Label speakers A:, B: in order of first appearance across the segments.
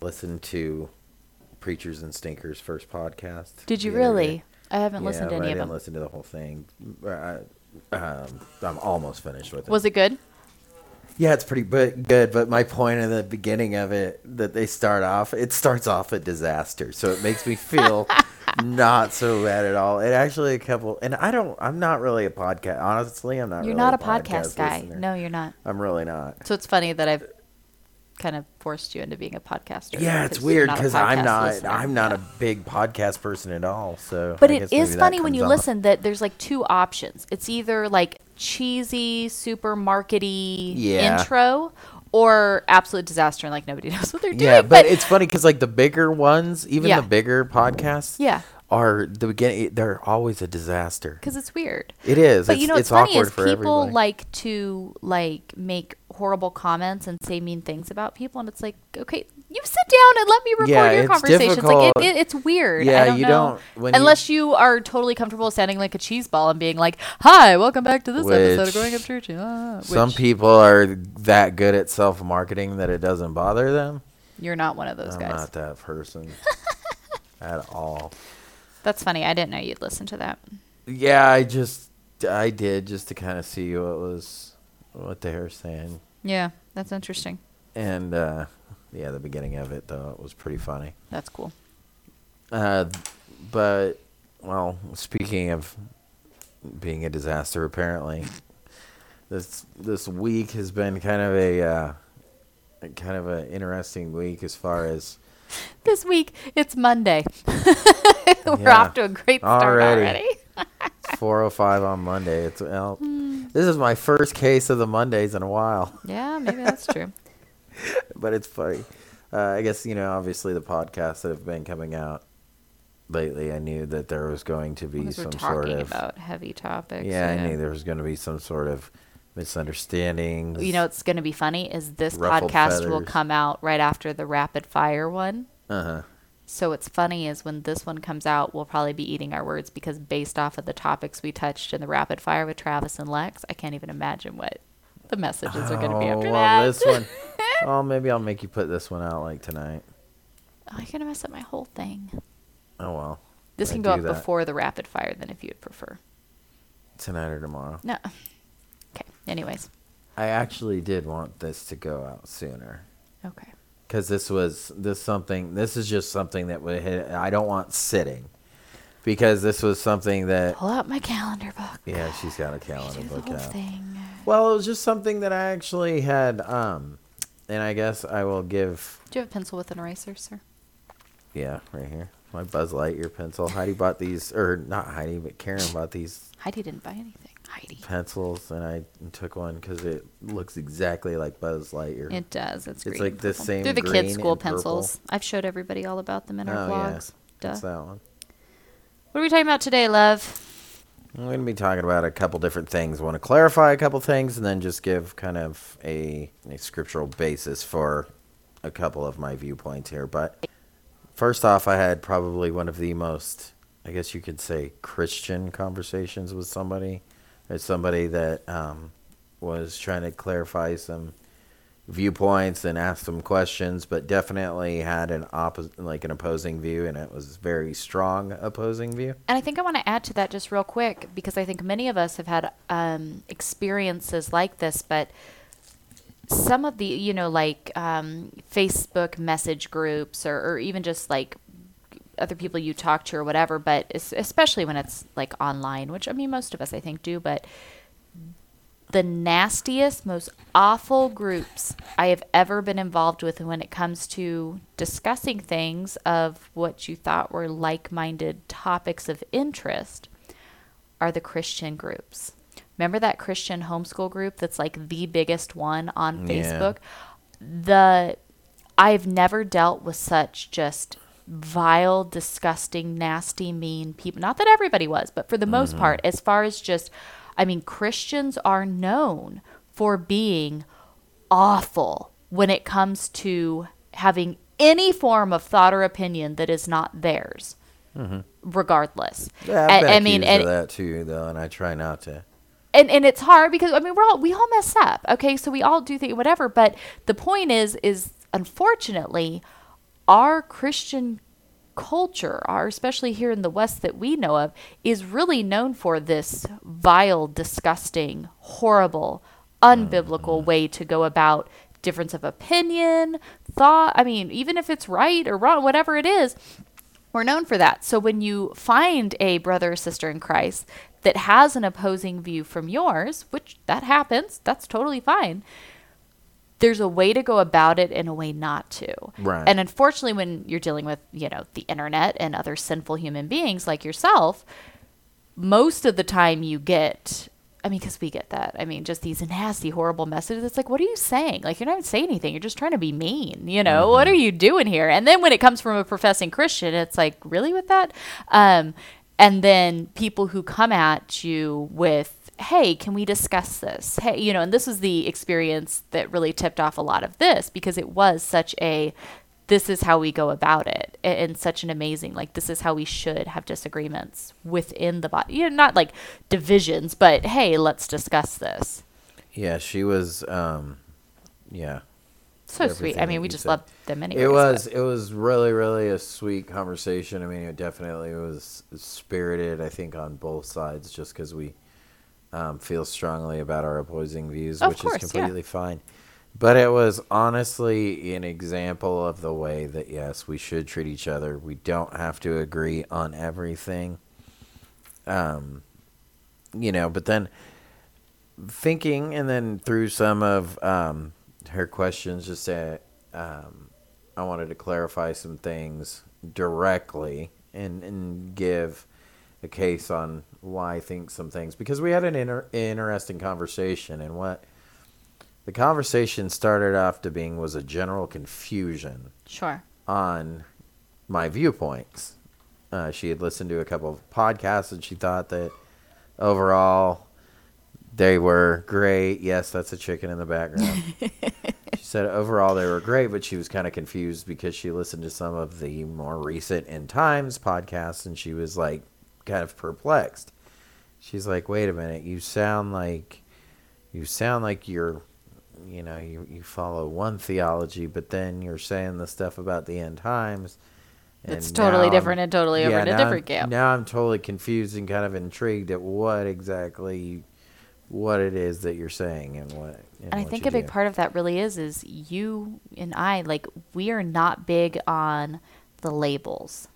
A: listened to Preachers and Stinkers first podcast.
B: Did you really? I haven't
A: Yeah,
B: listened to any
A: I
B: of them.
A: I didn't listen to the whole thing. Uh, um, I'm almost finished with it.
B: Was it good?
A: Yeah, it's pretty but good. But my point in the beginning of it that they start off, it starts off a disaster, so it makes me feel not so bad at all. It actually a couple, and I don't. I'm not really a podcast. Honestly, I'm not.
B: You're
A: really
B: not a
A: podcast,
B: podcast guy.
A: listener.
B: No, you're not.
A: I'm really not.
B: So it's funny that I've kind of forced you into being a podcaster.
A: Yeah, it's weird
B: you're not a
A: because I'm not.
B: listener.
A: I'm not
B: Yeah.
A: a big podcast person at all. So,
B: But
A: I
B: it is funny when you
A: off.
B: listen that there's like two options. It's either like cheesy, super markety
A: Yeah.
B: intro or absolute disaster and like nobody knows what they're doing.
A: Yeah, but it's funny because like the bigger ones, even
B: Yeah.
A: the bigger podcasts,
B: Yeah.
A: are the beginning. They're always a disaster.
B: because it's weird.
A: It is.
B: But
A: it's,
B: you know
A: it's
B: what's funny
A: awkward
B: is people
A: everybody.
B: like to like make horrible comments and say mean things about people, and it's like, okay, you sit down and let me record
A: Yeah,
B: your conversations. Like
A: difficult.
B: it, it, it's weird.
A: Yeah,
B: I don't
A: you
B: know.
A: don't- when you-
B: unless you, are totally comfortable standing like a cheese ball and being like, "Hi, welcome back to this episode of
A: Which
B: Growing Up Church." Ah,
A: Some people are that good at self marketing that it doesn't bother them.
B: you're not one of those
A: I'm
B: guys.
A: not that person at all.
B: That's funny. I didn't know you'd listen to that.
A: Yeah, I just I did just to kind of see what was what they were saying,
B: Yeah, that's interesting.
A: and uh, yeah, the beginning of it though it was pretty funny.
B: That's cool.
A: Uh, but well, speaking of being a disaster, apparently this this week has been kind of a uh, kind of an interesting week as far as
B: This week it's Monday. We're
A: Yeah.
B: off to a great start
A: Already.
B: already.
A: 4:05 on Monday. It's well,
B: Hmm.
A: this is my first case of the Mondays in a while,
B: yeah, maybe that's true.
A: but it's funny. Uh, I guess you know, obviously the podcasts that have been coming out lately. I knew that there was going to be some sort of
B: about heavy topics.
A: yeah, I knew there was going to be some sort of misunderstanding.
B: You know, it's going to be funny is this podcast will come out right after the rapid fire one.
A: uh huh.
B: So what's funny is when this one comes out, we'll probably be eating our words because based off of the topics we touched in the rapid fire with Travis and Lex, I can't even imagine what the messages are going to be oh, after
A: Oh,
B: that.
A: well, this one. Oh, maybe I'll make you put this one out like tonight.
B: oh, you're going to mess up my whole thing.
A: Oh well.
B: This
A: I
B: can go up
A: that.
B: before the rapid fire then if you'd prefer.
A: Tonight or tomorrow.
B: No. Okay. Anyways.
A: I actually did want this to go out sooner.
B: Okay.
A: Because this was this something this is just something that would hit i don't want sitting because this was something that
B: Pull out my calendar book.
A: yeah she's got a calendar book out
B: thing.
A: well it was just something that i actually had um and i guess i will give
B: Do you have a pencil with an eraser, sir?
A: yeah right here my buzz lightyear pencil heidi bought these or not heidi but karen bought these
B: Heidi didn't buy anything. Heidi.
A: pencils and i took one because it looks exactly like buzz lightyear
B: It does. It's,
A: It's like the
B: purple.
A: same
B: They're the kids' school
A: and purple.
B: pencils. I've showed everybody all about them in our
A: oh yeah
B: vlogs. Duh.
A: that's that one
B: What are we talking about today, love?
A: I'm going to be talking about a couple different things. I want to clarify a couple things and then just give kind of a, a scriptural basis for a couple of my viewpoints here. But first off, I had probably one of the most, I guess you could say, Christian conversations with somebody. There's somebody that um, was trying to clarify some viewpoints and ask some questions, but definitely had an opposite, like an opposing view, and it was very strong opposing view.
B: And I think I want to add to that just real quick because I think many of us have had um, experiences like this, but some of the, you know, like um, Facebook message groups or, or even just like other people you talk to or whatever, but especially when it's like online, which I mean, most of us I think do, but the nastiest, most awful groups I have ever been involved with when it comes to discussing things of what you thought were like minded topics of interest are the Christian groups. Remember that Christian homeschool group that's like the biggest one on
A: Yeah.
B: Facebook? The I've never dealt with such just vile, disgusting, nasty, mean people. Not that everybody was, but for the most mm-hmm. part, as far as just, I mean, Christians are known for being awful when it comes to having any form of thought or opinion that is not theirs, mm-hmm. regardless.
A: Yeah,
B: I-
A: I've been
B: I mean, and-
A: that too, though, and I try not to.
B: and and it's hard because I mean we're all we all mess up. Okay, so we all do things whatever. But the point is is unfortunately our Christian culture, our especially here in the West that we know of, is really known for this vile, disgusting, horrible, unbiblical mm-hmm. way to go about difference of opinion, thought. I mean, even if it's right or wrong, whatever it is, we're known for that. So when you find a brother or sister in Christ that has an opposing view from yours, which that happens, that's totally fine. There's a way to go about it and a way not to.
A: Right.
B: And unfortunately when you're dealing with, you know, the internet and other sinful human beings like yourself, most of the time you get I mean, because we get that. I mean, just these nasty, horrible messages. It's like, what are you saying? Like, you're not saying anything. You're just trying to be mean. You know, what are you doing here? And then when it comes from a professing Christian, it's like, really with that? Um, and then people who come at you with, hey, can we discuss this? Hey, you know, and this was the experience that really tipped off a lot of this because it was such a this is how we go about it and such an amazing like this is how we should have disagreements within the body you know not like divisions but hey let's discuss this
A: Yeah, she was. Um, yeah,
B: so sweet i mean we just
A: said.
B: love them anyway
A: it was. It was really, really a sweet conversation. I mean, it definitely was spirited. I think on both sides, just because we um, feel strongly about our opposing views,
B: Of
A: which
B: course,
A: is
B: yeah.
A: completely fine. But it was honestly an example of the way that yes, we should treat each other. We don't have to agree on everything. Um, you know, but then thinking and then through some of um, her questions just that um, i wanted to clarify some things directly and, and give a case on why i think some things because we had an inter- interesting conversation and what the conversation started off to being was a general confusion
B: sure
A: on my viewpoints. Uh, she had listened to a couple of podcasts and she thought that overall they were great. Yes, that's a chicken in the background. she said overall they were great, but she was kind of confused because she listened to some of the more recent End Times podcasts and she was like kind of perplexed. She's like, "Wait a minute, you sound like you sound like you're you know, you, you follow one theology, but then you're saying the stuff about the end times.
B: It's totally different
A: I'm-
B: and totally over in a different
A: I'm-
B: camp.
A: Now I'm totally confused and kind of intrigued at what exactly, what it is that you're saying and what.
B: and i
A: what
B: think a big
A: do.
B: part of that really is is you and i like we are not big on the labels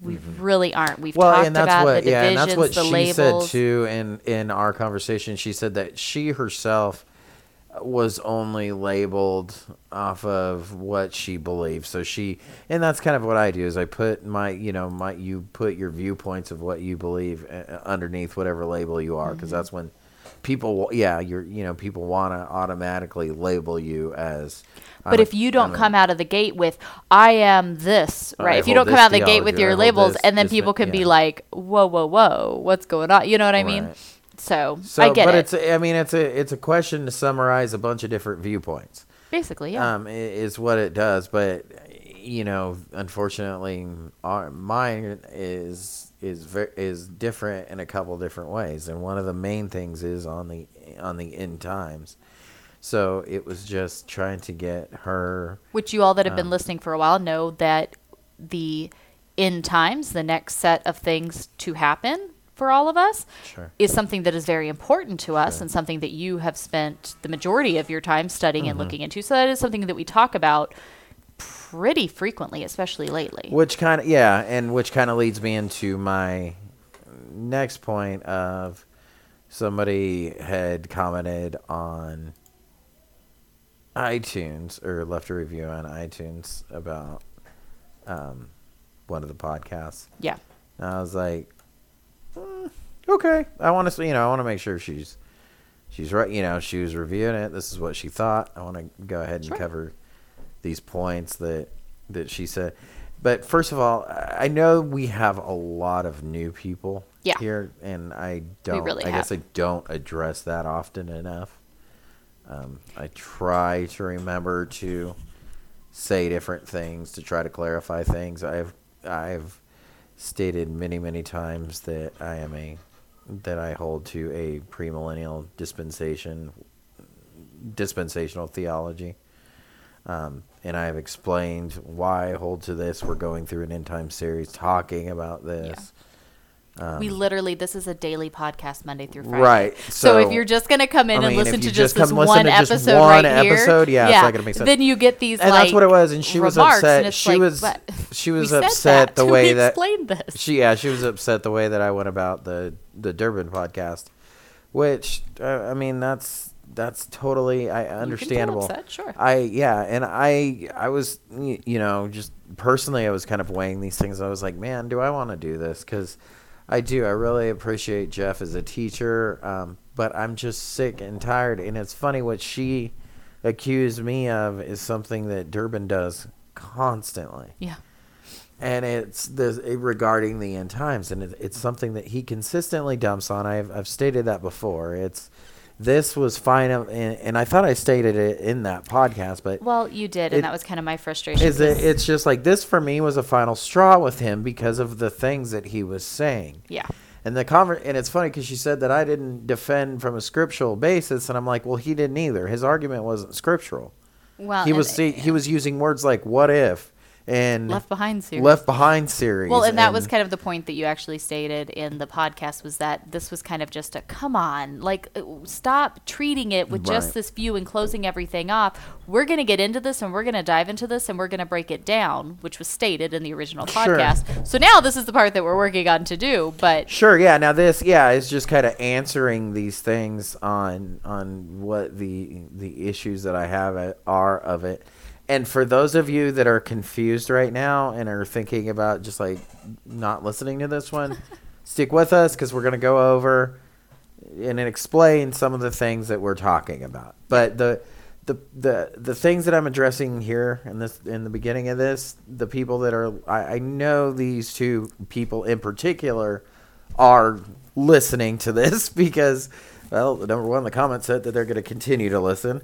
B: we really aren't we've
A: Mm-hmm. Well,
B: talked
A: and that's
B: about
A: what,
B: the
A: yeah, and
B: divisions
A: that's what
B: the
A: she
B: labels
A: said too. In in our conversation, she said that she herself was only labeled off of what she believes. So she, and that's kind of what I do is I put my, you know, my you put your viewpoints of what you believe uh, underneath whatever label you are,
B: Mm-hmm.
A: because that's when people, yeah, you're, you know, people want to automatically label you as.
B: But if you don't come out of the gate with "I am this,"
A: I
B: right? If you don't come out of the gate with
A: theology, or I
B: your labels,
A: this-
B: and then people can be like, "Whoa, whoa, whoa, what's going on?" You know what I mean?
A: Right.
B: So,
A: So,
B: I get
A: but
B: it.
A: it's, a, I mean, it's a, it's a question to summarize a bunch of different viewpoints.
B: Basically, yeah.
A: um, is what it does. But you know, unfortunately, our, mine is is ver- is different in a couple different ways, and one of the main things is on the on the end times. So it was just trying to get her.
B: Which you all that have
A: um,
B: been listening for a while know that the end times, the next set of things to happen for all of us,
A: Sure.
B: is something that is very important to us
A: Sure.
B: and something that you have spent the majority of your time studying
A: Mm-hmm.
B: and looking into. So that is something that we talk about pretty frequently, especially lately.
A: Which kind of yeah, and which kind of leads me into my next point of somebody had commented on iTunes or left a review on iTunes about um, one of the podcasts.
B: Yeah.
A: And I was like, "Mm, okay, I want to, see you know, I want to make sure she's she's right. You know, she was reviewing it. This is what she thought. I want to go ahead and
B: Sure.
A: cover these points that that she said. But first of all, I know we have a lot of new people
B: Yeah.
A: here, and I don't.
B: really
A: I guess I don't address that often enough. Um, I try to remember to say different things to try to clarify things. I've I've stated many many times that I am a that I hold to a premillennial dispensation dispensational theology. Um, and I have explained why I hold to this. We're going through an end time series talking about this.
B: we literally this is a daily podcast Monday through Friday.
A: Right,
B: So, if you're just gonna come in
A: I
B: and listen to just, this one
A: to
B: episode
A: one
B: right here,
A: episode, yeah, it's not gonna make sense.
B: Then you get these
A: And
B: like
A: that's what it was. And she was upset. She
B: like,
A: was she was upset the way that
B: explained this.
A: she yeah she was upset the way that I went about the the Durbin podcast, which uh, I mean that's that's totally I understandable.
B: upset, sure.
A: I yeah, and I I was you know just personally I was kind of weighing these things. I was like, man, do I want to do this? Because I do. I really appreciate Jeff as a teacher, um, but I'm just sick and tired. And it's funny what she accused me of is something that Durbin does constantly
B: yeah.
A: and it's the it- regarding the end times, and it, it's something that he consistently dumps on. I've I've stated that before. It's this was fine, and, and I thought I stated it in that podcast, but
B: Well, you did, and that was kind of my frustration.
A: is it? It's just like this for me was a final straw with him because of the things that he was saying.
B: yeah.
A: And the conver- and it's funny because she said that I didn't defend from a scriptural basis, and I'm like, well, he didn't either. His argument wasn't scriptural.
B: Well,
A: he was see, he was using words like "what if" and
B: Left Behind series.
A: Left Behind series.
B: Well, and that was kind of the point that you actually stated in the podcast was that this was kind of just a come on, like uh, stop treating it with just this view and closing everything off. We're going to get into this and we're going to dive into this and we're going to break it down, which was stated in the original
A: Sure.
B: podcast. So now this is the part that we're working on to do, but
A: Sure, yeah. Now this, yeah, is just kind of answering these things on on what the the issues that I have uh, are of it. And for those of you that are confused right now and are thinking about just like not listening to this one, stick with us because we're gonna go over and explain some of the things that we're talking about. But the the the the things that I'm addressing here in this in the beginning of this, the people that are I, I know these two people in particular are listening to this because well, number one, the comment said that they're going to continue to listen,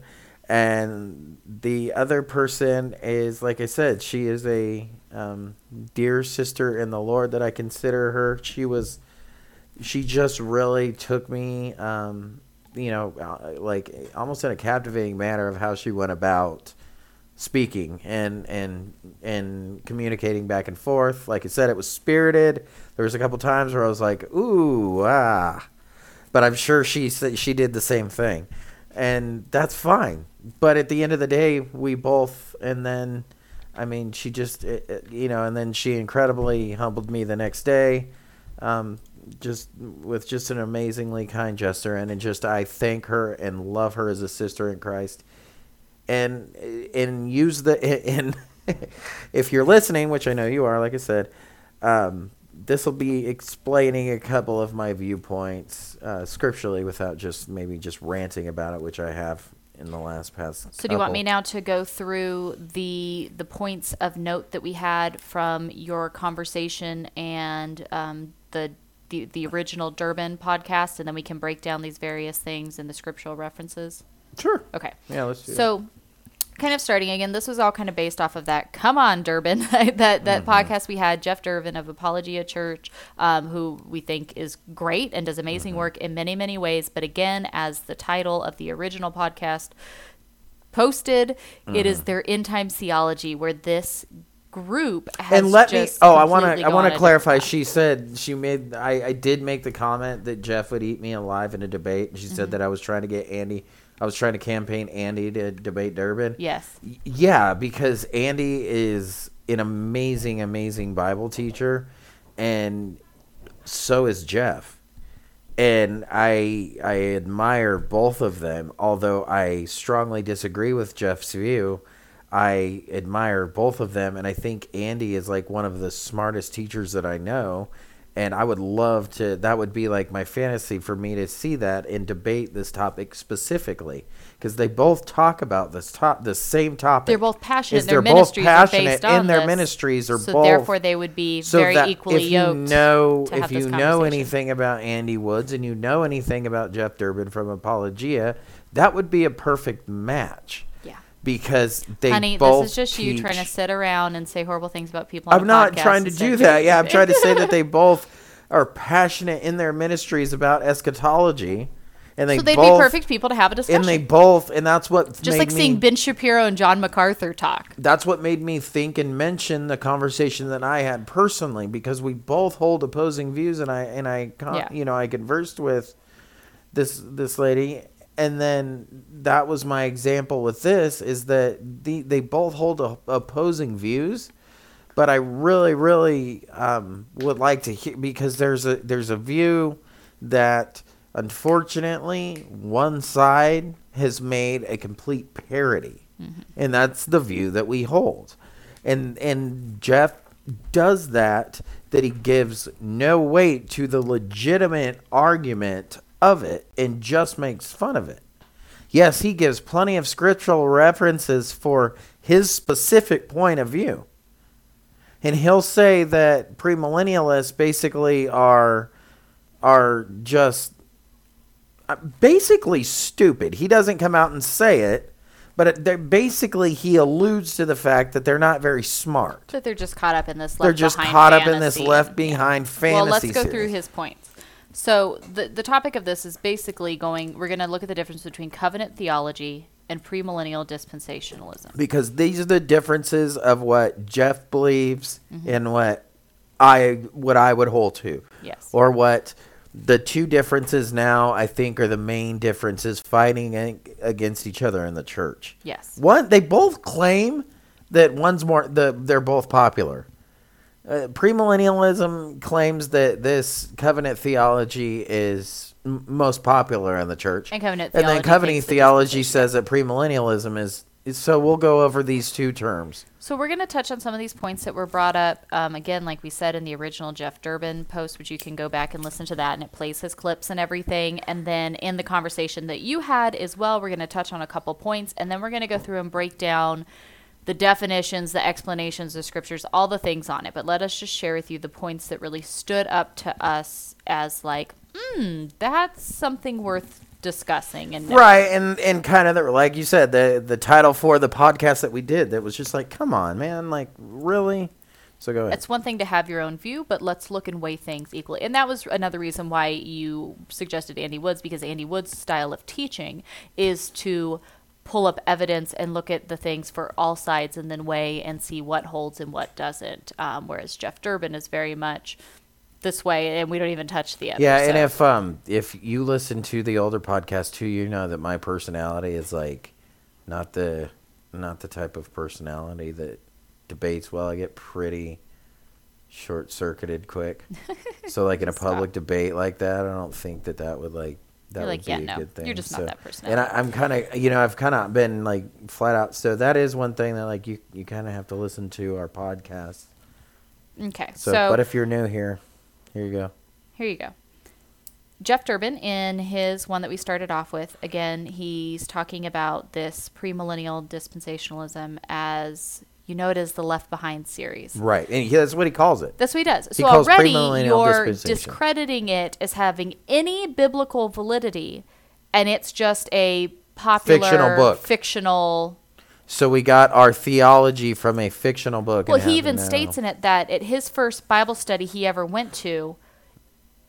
A: and the other person is like I said, she is a um, dear sister in the Lord that I consider her. She was she just really took me um, you know uh, like almost in a captivating manner of how she went about speaking and and and communicating back and forth. Like i said it was spirited. There was a couple times where i was like ooh ah. But i'm sure she she did the same thing and that's fine. But at the end of the day we both and then i mean she just it, it- you know and then she incredibly humbled me the next day um, just with just an amazingly kind gesture and just i thank her and love her as a sister in christ. And and use the and if you're listening which i know you are like i said um, this will be explaining a couple of my viewpoints uh, scripturally without just maybe just ranting about it which i have in the last past
B: So do you want me now to go through the the points of note that we had from your conversation and um, the, the the original Durbin podcast, and then we can break down these various things and the scriptural references?
A: sure
B: Okay.
A: yeah let's do that.
B: Kind of starting again, this was all kind of based off of that. Come on, Durbin, that that
A: Mm-hmm.
B: podcast we had Jeff Durbin of Apologia Church, um, who we think is great and does amazing
A: Mm-hmm.
B: work in many many ways. But again, as the title of the original podcast posted, it is their end time theology, where this group has
A: Mm-hmm. and let me oh i want to i want to clarify she said she made I, I did make the comment that jeff would eat me alive in a debate and she
B: Mm-hmm.
A: said that i was trying to get andy i was trying to campaign andy to debate durbin.
B: Yes.
A: Yeah, because Andy is an amazing, amazing Bible teacher, and so is Jeff. And I I admire both of them. Although I strongly disagree with Jeff's view, I admire both of them, and I think Andy is like one of the smartest teachers that I know. And I would love to. That would be like my fantasy for me to see that and debate this topic specifically, because they both talk about this top, the same topic.
B: They're both passionate.
A: Is they're both passionate in their
B: this.
A: ministries are
B: so
A: both
B: therefore they would be
A: so
B: very equally
A: if you
B: yoked.
A: know if you know anything about Andy Woods and you know anything about Jeff Durbin from Apologia, that would be a perfect match. Because they
B: Honey,
A: both
B: this is just you trying to sit around and say horrible things about people.
A: I'm not trying to do that. Yeah, I'm trying to say that they both are passionate in their ministries about eschatology and they
B: so they'd
A: both,
B: be perfect people to have a discussion.
A: And they both, and that's what
B: just like
A: me,
B: seeing Ben Shapiro and John MacArthur talk.
A: That's what made me think and mention the conversation that I had personally because we both hold opposing views, and I and I,
B: Yeah.
A: you know, I conversed with this this lady, and then that was my example with this is that the, they both hold a, opposing views but I really, really um, would like to hear because there's a there's a view that unfortunately one side has made a complete parody, and that's the view that we hold, and and Jeff does that that he gives no weight to the legitimate argument of it and just makes fun of it. Yes, he gives plenty of scriptural references for his specific point of view and he'll say that premillennialists basically are are just uh, basically stupid. He doesn't come out and say it, but it, basically he alludes to the fact that they're not very smart.
B: That they're just caught up in this. Left
A: They're just
B: behind
A: caught up in this left behind fantasy.
B: Well, let's go through his points. So the the topic of this is basically going. We're going to look at the difference between covenant theology and premillennial dispensationalism.
A: because these are the differences of what Jeff believes
B: Mm-hmm.
A: and what I what I would hold to.
B: Yes.
A: Or what the two differences now I think are the main differences fighting against each other in the church.
B: Yes.
A: One they both claim that one's more the they're both popular. Uh, premillennialism claims that this covenant theology is m- most popular in the church,
B: And covenant
A: and then
B: theology
A: covenant theology
B: dispensation-
A: says that premillennialism is, is. So we'll go over these two terms.
B: So we're going to touch on some of these points that were brought up. Um, again, like we said in the original Jeff Durbin post, which you can go back and listen to that, and it plays his clips and everything. And then in the conversation that you had as well, we're going to touch on a couple points, and then we're going to go through and break down the definitions, the explanations, the scriptures, all the things on it. But let us just share with you the points that really stood up to us as like, hmm, that's something worth discussing. And
A: Right, and and kind of the, like you said, the the title for the podcast that we did that was just like, come on, man, like really. So go ahead.
B: It's one thing to have your own view, but let's look and weigh things equally. And that was another reason why you suggested Andy Woods, because Andy Woods' style of teaching is to pull up evidence and look at the things for all sides and then weigh and see what holds and what doesn't. Um, whereas Jeff Durbin is very much this way, and we don't even touch the other.
A: Yeah, and
B: so-
A: if um if you listen to the older podcast too, you know that my personality is like not the not the type of personality that debates well. I get pretty short circuited quick. so like in a public debate like that, I don't think that that would like that
B: You're
A: would
B: like,
A: be
B: yeah,
A: a
B: no,
A: good thing.
B: you're just not that person.
A: And I, I'm kind of you know I've kind of been like flat out. So that is one thing that like you you kind of have to listen to our podcast.
B: okay,
A: So,
B: so
A: but if you're new here, here you go.
B: Here you go. Jeff Durbin, in his one that we started off with, again, he's talking about this premillennial dispensationalism as you know it is the Left Behind series.
A: Right, and he, that's what he calls it.
B: That's what he does.
A: He
B: so already you're discrediting it as having any biblical validity, and it's just a popular
A: Fictional book.
B: fictional
A: So we got our theology from a fictional book.
B: Well, he even
A: now-
B: states in it that at his first Bible study he ever went to,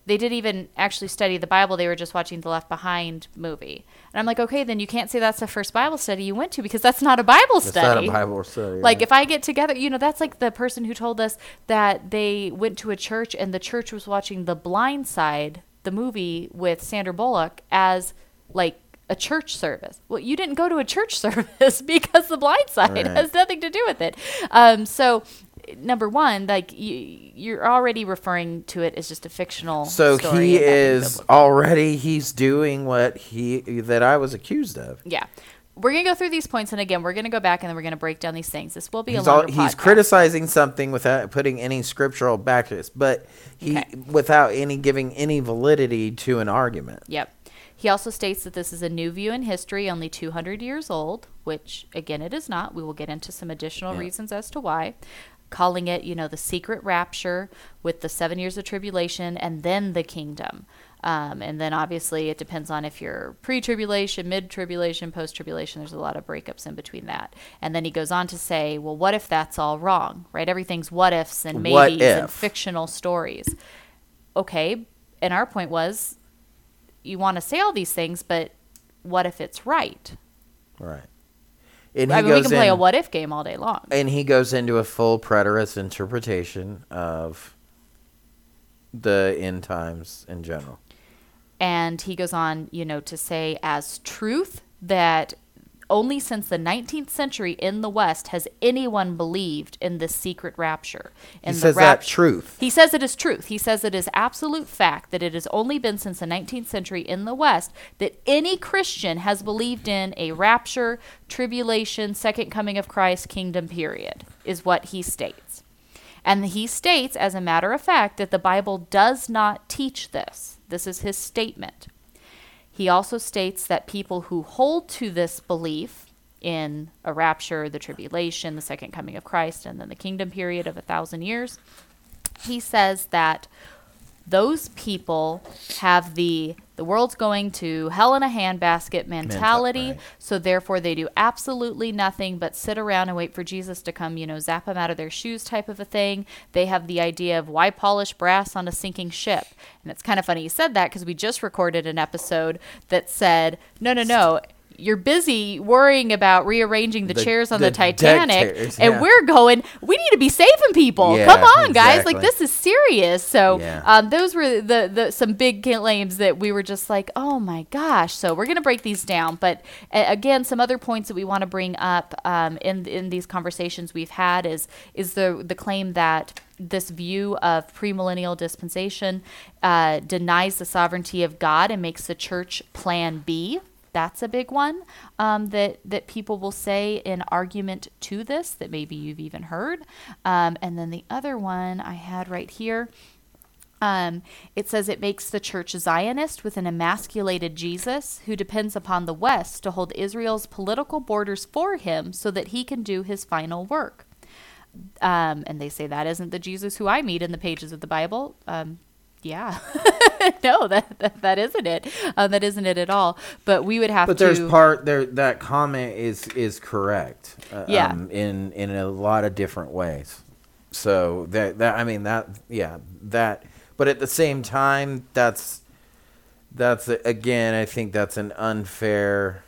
B: they didn't even actually study the Bible. They were just watching the Left Behind movie. And I'm like, okay, then you can't say that's the first Bible study you went to because that's not a Bible
A: It's
B: study.
A: not a Bible study.
B: Like
A: right?
B: if I get together, you know, that's like the person who told us that they went to a church and the church was watching The Blind Side, the movie with Sandra Bullock, as like a church service. Well, you didn't go to a church service because The Blind Side
A: Right.
B: has nothing to do with it. Um, so, number one, like you, you're already referring to it as just a fictional.
A: So
B: story
A: he is already he's doing what he that I was accused of.
B: Yeah. We're gonna go through these points, and again, we're gonna go back and then we're gonna break down these things. This will be
A: He's,
B: a
A: all,
B: longer
A: he's
B: podcast.
A: criticizing something without putting any scriptural back to this, but he
B: Okay.
A: without any giving any validity to an argument.
B: Yep. He also states that this is a new view in history, only 200 years old, which again it is not. We will get into some additional
A: Yeah.
B: reasons as to why. Calling it, you know, the secret rapture with the seven years of tribulation and then the kingdom. Um, and then obviously it depends on if you're pre tribulation, mid tribulation, post tribulation. There's a lot of breakups in between that. And then he goes on to say, well, what if that's all wrong, right? Everything's what ifs and maybes and fictional stories. Okay. And our point was you want to say all these things, but what if it's right?
A: Right. And
B: I mean, we can play a what if game all day long.
A: and he goes into a full preterist interpretation of the end times in general.
B: And he goes on, you know, to say as truth that only since the 19th century in the West has anyone believed in this secret rapture. In
A: he
B: the
A: says that truth.
B: He says it is truth. He says it is absolute fact that it has only been since the 19th century in the West that any Christian has believed in a rapture, tribulation, second coming of Christ, kingdom period, is what he states. And he states, as a matter of fact, that the Bible does not teach this. This is his statement. He also states that people who hold to this belief in a rapture, the tribulation, the second coming of Christ, and then the kingdom period of a thousand years, he says that those people have the the world's going to hell in a handbasket mentality
A: right.
B: so therefore they do absolutely nothing but sit around and wait for jesus to come you know zap them out of their shoes type of a thing they have the idea of why polish brass on a sinking ship and it's kind of funny you said that because we just recorded an episode that said no no no you're busy worrying about rearranging the,
A: The-
B: chairs on
A: the
B: the, Titanic,
A: chairs,
B: and we're going. We need to be saving people.
A: Yeah,
B: Come on, guys! Like this is serious. So
A: Yeah.
B: um, those were the, the some big claims that we were just like, oh my gosh. So we're gonna break these down. But uh, again, some other points that we want to bring up um, in in these conversations we've had is is the the claim that this view of premillennial dispensation uh, denies the sovereignty of God and makes the church plan B. That's a big one um, that that people will say in argument to this that maybe you've even heard. Um, and then the other one I had right here. Um, it says it makes the church Zionist with an emasculated Jesus who depends upon the West to hold Israel's political borders for him so that he can do his final work. Um, and they say that isn't the Jesus who I meet in the pages of the Bible. Um, yeah, no, that, that that isn't it. Um, that isn't it at all. But we would have to
A: But
B: to.
A: there's part there that comment is is correct. uh,
B: Yeah.
A: Um, in in a lot of different ways. So that that I mean that yeah that. But at the same time, that's that's again I think that's an unfair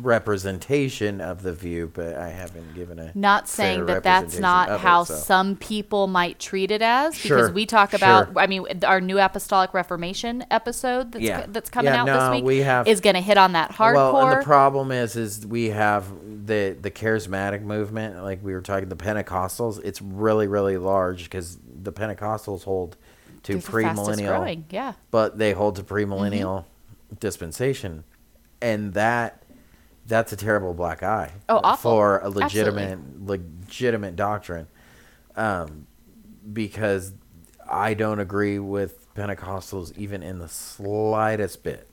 A: representation of the view. But I haven't given a
B: not saying that that's not
A: of it,
B: how
A: so.
B: some people might treat it as
A: Sure,
B: because we talk about
A: sure.
B: i mean our new apostolic reformation episode that's,
A: Yeah.
B: that's coming
A: Yeah,
B: out
A: no,
B: this week
A: we have-
B: is going to hit on that hardcore
A: Well, and the problem is, is we have the the charismatic movement, like we were talking, the Pentecostals. It's really, really large because the Pentecostals hold to
B: They're
A: premillennial,
B: yeah
A: but they hold to mm-hmm. premillennial dispensation, and that that's a terrible black eye.
B: Oh, awful.
A: for a
B: Absolutely.
A: legitimate legitimate doctrine, um, because I don't agree with Pentecostals even in the slightest bit.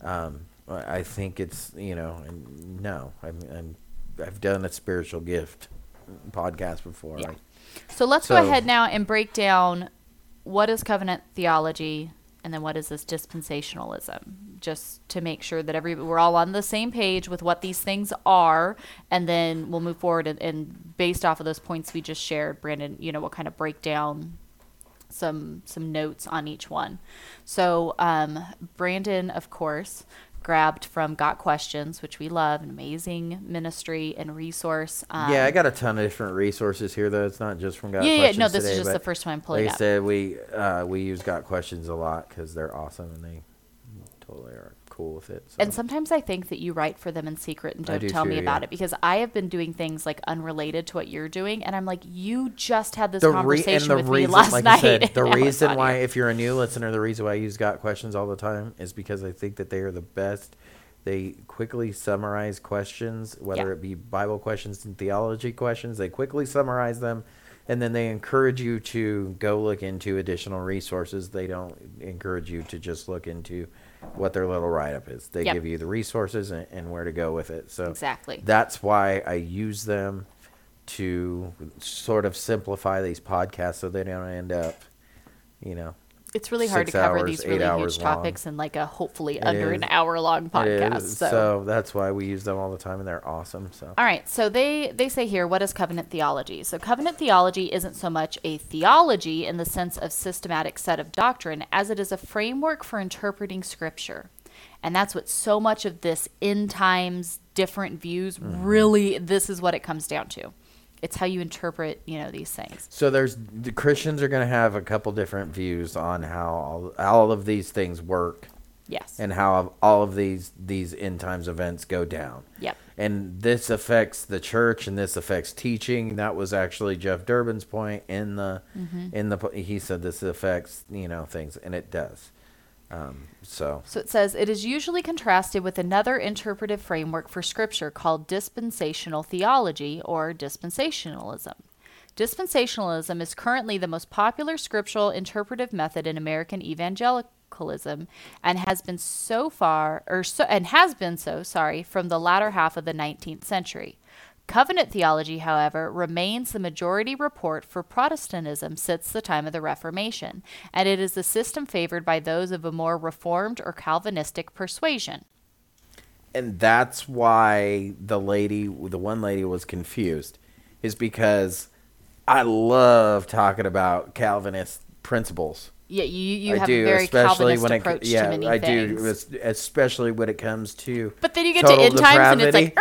A: Um, I I think it's you know no, I'm, I'm I've done a spiritual gift podcast before.
B: Yeah. So let's go ahead now and break down what is covenant theology and then what is this dispensationalism? Just to make sure that every we're all on the same page with what these things are and then we'll move forward and, and based off of those points we just shared brandon you know we'll kind of break down some some notes on each one. So um, brandon of course grabbed from got questions which we love an amazing ministry and resource um,
A: yeah, I got a ton of different resources here though. It's not just from God
B: Yeah, yeah,
A: Questions
B: no, this is just the first one I'm pulling
A: Like I
B: up.
A: said, we uh, we use Got Questions a lot because they're awesome and they totally are cool with it. So.
B: And sometimes I think that you write for them in secret and don't
A: do
B: tell me about
A: yeah.
B: it because I have been doing things like unrelated to what you're doing, and I'm like, you just had this
A: the re-
B: conversation
A: the
B: with
A: reason,
B: me last
A: like
B: night.
A: Said, the
B: and now it's
A: reason why, if you're a new listener, the reason why I use Got Questions all the time is because I think that they are the best. They quickly summarize questions, whether
B: Yeah.
A: it be Bible questions and theology questions. They quickly summarize them, and then they encourage you to go look into additional resources. They don't encourage you to just look into what their little write up is. They
B: Yep.
A: give you the resources and, and where to go with it. So
B: Exactly.
A: that's why I use them to sort of simplify these podcasts so they don't end up, you know,
B: It's really hard to cover
A: hours,
B: these really huge
A: long.
B: topics in like a hopefully under
A: is.
B: an hour long podcast. So.
A: so that's why we use them all the time, and they're awesome. So
B: All right, so they they say here, what is covenant theology? So covenant theology isn't so much a theology in the sense of systematic set of doctrine as it is a framework for interpreting scripture. And that's what so much of this end times different views mm-hmm. really this is what it comes down to. It's how you interpret, you know, these things.
A: So there's the Christians are going to have a couple different views on how all, all of these things work
B: Yes.
A: and how all of these these end times events go down.
B: Yep.
A: And this affects the church and this affects teaching. That was actually Jeff Durbin's point in the
B: Mm-hmm.
A: in the he said this affects, you know, things and it does. Um, so
B: So it says it is usually contrasted with another interpretive framework for Scripture called dispensational theology or dispensationalism. Dispensationalism is currently the most popular scriptural interpretive method in American evangelicalism and has been so far or so and has been so, sorry, from the latter half of the 19th century. Covenant theology, however, remains the majority report for Protestantism since the time of the Reformation, and it is the system favored by those of a more Reformed or Calvinistic persuasion.
A: and that's why the lady the one lady was confused is because I love talking about Calvinist principles.
B: Yeah, you, you
A: I
B: have
A: do,
B: a very
A: especially
B: Calvinist
A: when it
B: approach
A: yeah,
B: to many
A: I
B: things.
A: do, especially when it comes to
B: but then you get to end times and it's like.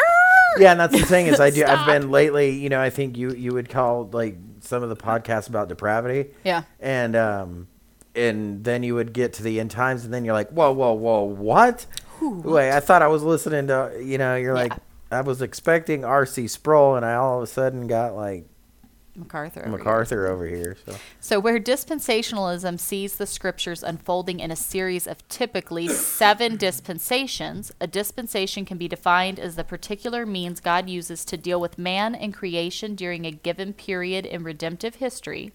A: Yeah, and that's the thing is I do I've been lately, you know, I think you you would call like some of the podcasts about depravity.
B: yeah,
A: And um and then you would get to the end times and then you're like, Whoa, whoa, whoa, what? Wait, I thought I was listening to you know, you're like I was expecting RC Sproul and I all of a sudden got like
B: MacArthur. over here.
A: Over here. So
B: So, where dispensationalism sees the scriptures unfolding in a series of typically seven dispensations, a dispensation can be defined as the particular means God uses to deal with man and creation during a given period in redemptive history.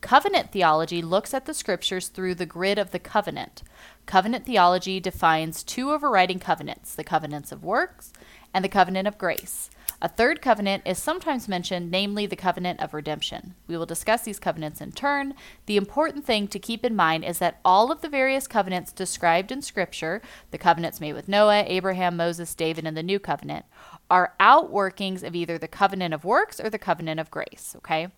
B: Covenant theology looks at the scriptures through the grid of the covenant. Covenant theology defines two overriding covenants the covenants of works and the covenant of grace. A third covenant is sometimes mentioned, namely the covenant of redemption. We will discuss these covenants in turn. The important thing to keep in mind is that all of the various covenants described in Scripture, the covenants made with Noah, Abraham, Moses, David, and the New Covenant, are outworkings of either the covenant of works or the covenant of grace, okay?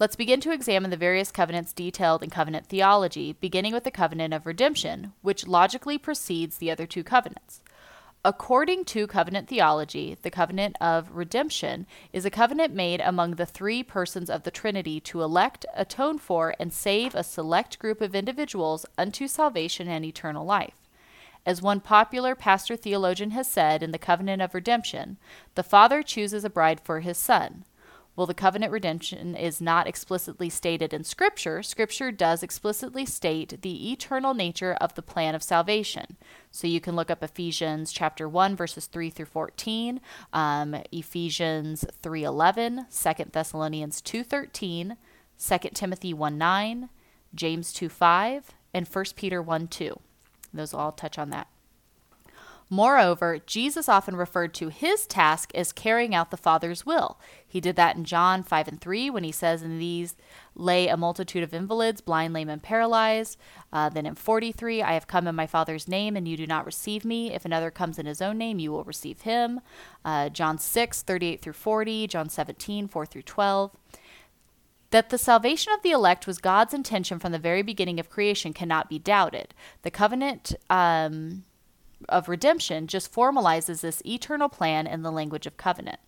B: Let's begin to examine the various covenants detailed in covenant theology, beginning with the covenant of redemption, which logically precedes the other two covenants. According to covenant theology, the covenant of redemption is a covenant made among the three persons of the Trinity to elect, atone for, and save a select group of individuals unto salvation and eternal life. As one popular pastor theologian has said in the covenant of redemption, the Father chooses a bride for his Son. While the covenant redemption is not explicitly stated in Scripture, Scripture does explicitly state the eternal nature of the plan of salvation. So you can look up Ephesians chapter 1, verses 3 through 14, um, Ephesians 3.11, 2 Thessalonians 2.13, 2 Timothy 1 9, James 2 5, and 1 Peter 1 2. Those all touch on that. Moreover, Jesus often referred to his task as carrying out the Father's will. He did that in John 5 and 3 when he says, In these lay a multitude of invalids, blind, lame, and paralyzed. Uh, then in 43, I have come in my Father's name, and you do not receive me. If another comes in his own name, you will receive him. Uh, John 6, 38 through 40, John 17, 4 through 12. That the salvation of the elect was God's intention from the very beginning of creation cannot be doubted. The covenant um, of redemption just formalizes this eternal plan in the language of covenant.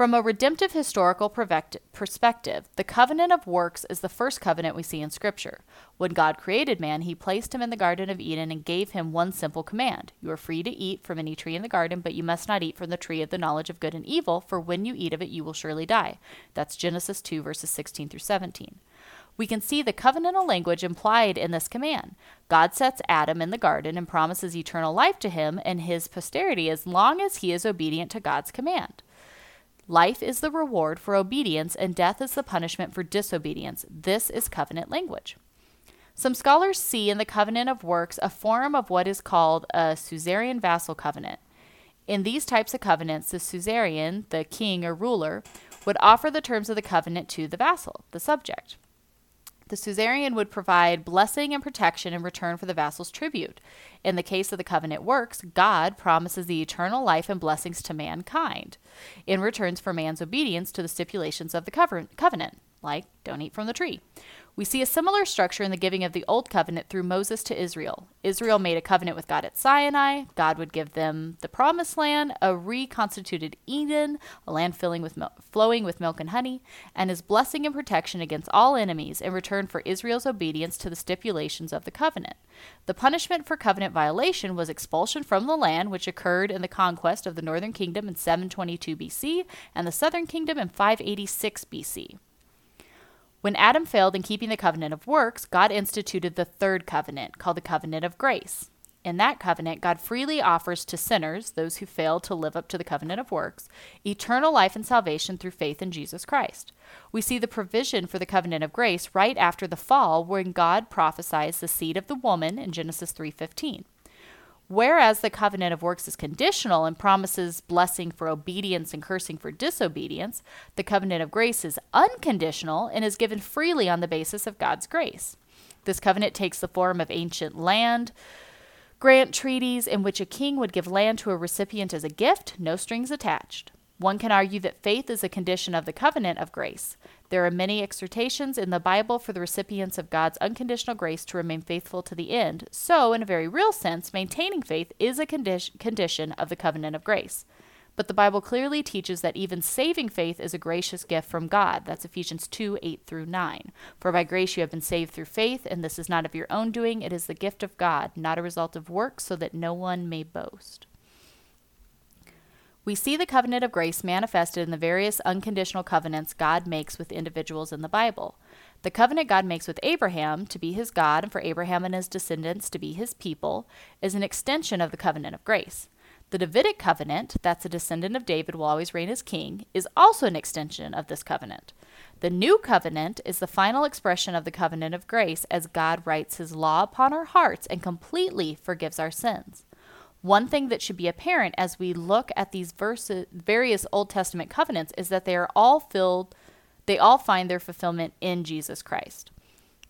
B: From a redemptive historical perspective, the covenant of works is the first covenant we see in Scripture. When God created man, he placed him in the Garden of Eden and gave him one simple command You are free to eat from any tree in the garden, but you must not eat from the tree of the knowledge of good and evil, for when you eat of it, you will surely die. That's Genesis 2, verses 16 through 17 we can see the covenantal language implied in this command. God sets Adam in the garden and promises eternal life to him and his posterity as long as he is obedient to God's command. Life is the reward for obedience, and death is the punishment for disobedience. This is covenant language. Some scholars see in the covenant of works a form of what is called a suzerain vassal covenant. In these types of covenants, the suzerain, the king or ruler, would offer the terms of the covenant to the vassal, the subject. The suzerain would provide blessing and protection in return for the vassal's tribute. In the case of the covenant works, God promises the eternal life and blessings to mankind in returns for man's obedience to the stipulations of the covenant, like don't eat from the tree. We see a similar structure in the giving of the Old Covenant through Moses to Israel. Israel made a covenant with God at Sinai. God would give them the promised land, a reconstituted Eden, a land filling with mil- flowing with milk and honey, and his blessing and protection against all enemies in return for Israel's obedience to the stipulations of the covenant. The punishment for covenant violation was expulsion from the land, which occurred in the conquest of the northern kingdom in 722 BC and the southern kingdom in 586 BC. When Adam failed in keeping the covenant of works, God instituted the third covenant, called the covenant of grace. In that covenant, God freely offers to sinners, those who fail to live up to the covenant of works, eternal life and salvation through faith in Jesus Christ. We see the provision for the covenant of grace right after the fall when God prophesies the seed of the woman in Genesis 3:15. Whereas the covenant of works is conditional and promises blessing for obedience and cursing for disobedience, the covenant of grace is unconditional and is given freely on the basis of God's grace. This covenant takes the form of ancient land grant treaties in which a king would give land to a recipient as a gift, no strings attached. One can argue that faith is a condition of the covenant of grace. There are many exhortations in the Bible for the recipients of God's unconditional grace to remain faithful to the end. So, in a very real sense, maintaining faith is a condi- condition of the covenant of grace. But the Bible clearly teaches that even saving faith is a gracious gift from God. That's Ephesians 2 8 through 9. For by grace you have been saved through faith, and this is not of your own doing, it is the gift of God, not a result of works, so that no one may boast. We see the covenant of grace manifested in the various unconditional covenants God makes with individuals in the Bible. The covenant God makes with Abraham to be his God and for Abraham and his descendants to be his people is an extension of the covenant of grace. The Davidic covenant, that's a descendant of David will always reign as king, is also an extension of this covenant. The new covenant is the final expression of the covenant of grace as God writes his law upon our hearts and completely forgives our sins. One thing that should be apparent as we look at these verses, various Old Testament covenants is that they are all filled, they all find their fulfillment in Jesus Christ.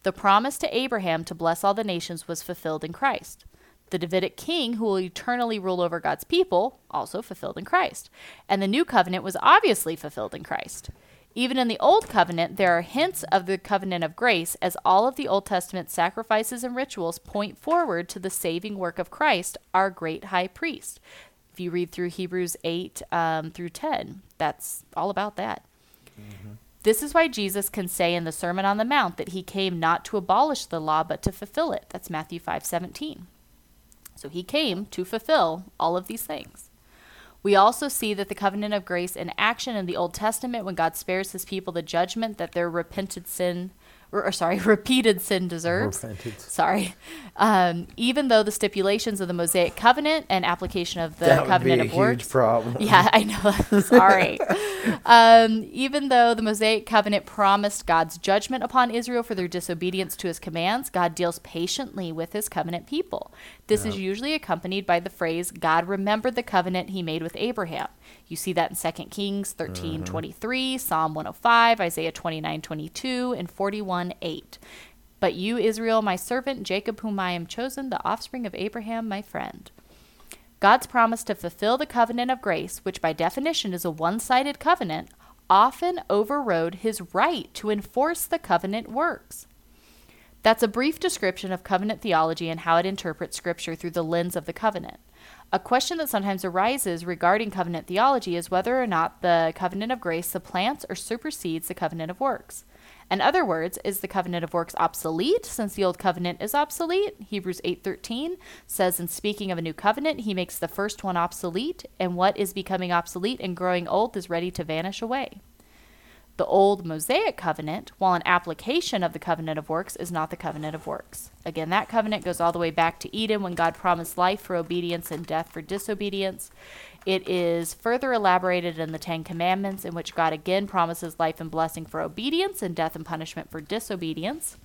B: The promise to Abraham to bless all the nations was fulfilled in Christ. The Davidic king who will eternally rule over God's people, also fulfilled in Christ. And the new covenant was obviously fulfilled in Christ. Even in the Old Covenant, there are hints of the covenant of grace, as all of the Old Testament sacrifices and rituals point forward to the saving work of Christ, our great high priest. If you read through Hebrews 8 um, through 10, that's all about that. Mm-hmm. This is why Jesus can say in the Sermon on the Mount that he came not to abolish the law, but to fulfill it. That's Matthew 5 17. So he came to fulfill all of these things. We also see that the covenant of grace in action in the Old Testament when God spares his people the judgment that their repented sin or, or sorry, repeated sin deserves. Repented. Sorry. Um, even though the stipulations of the Mosaic covenant and application of the
A: that
B: covenant
A: of
B: works.
A: problem.
B: Yeah, I know. sorry. um, even though the Mosaic covenant promised God's judgment upon Israel for their disobedience to his commands, God deals patiently with his covenant people. This is usually accompanied by the phrase, God remembered the covenant he made with Abraham. You see that in 2 Kings 13 mm-hmm. 23, Psalm 105, Isaiah 29 22, and 41 8. But you, Israel, my servant, Jacob, whom I am chosen, the offspring of Abraham, my friend. God's promise to fulfill the covenant of grace, which by definition is a one sided covenant, often overrode his right to enforce the covenant works. That's a brief description of covenant theology and how it interprets Scripture through the lens of the covenant. A question that sometimes arises regarding covenant theology is whether or not the covenant of grace supplants or supersedes the covenant of works. In other words, is the covenant of works obsolete since the old covenant is obsolete? Hebrews 8:13 says in speaking of a new covenant, he makes the first one obsolete, and what is becoming obsolete and growing old is ready to vanish away. The old Mosaic covenant, while an application of the covenant of works, is not the covenant of works. Again, that covenant goes all the way back to Eden when God promised life for obedience and death for disobedience. It is further elaborated in the Ten Commandments, in which God again promises life and blessing for obedience and death and punishment for disobedience.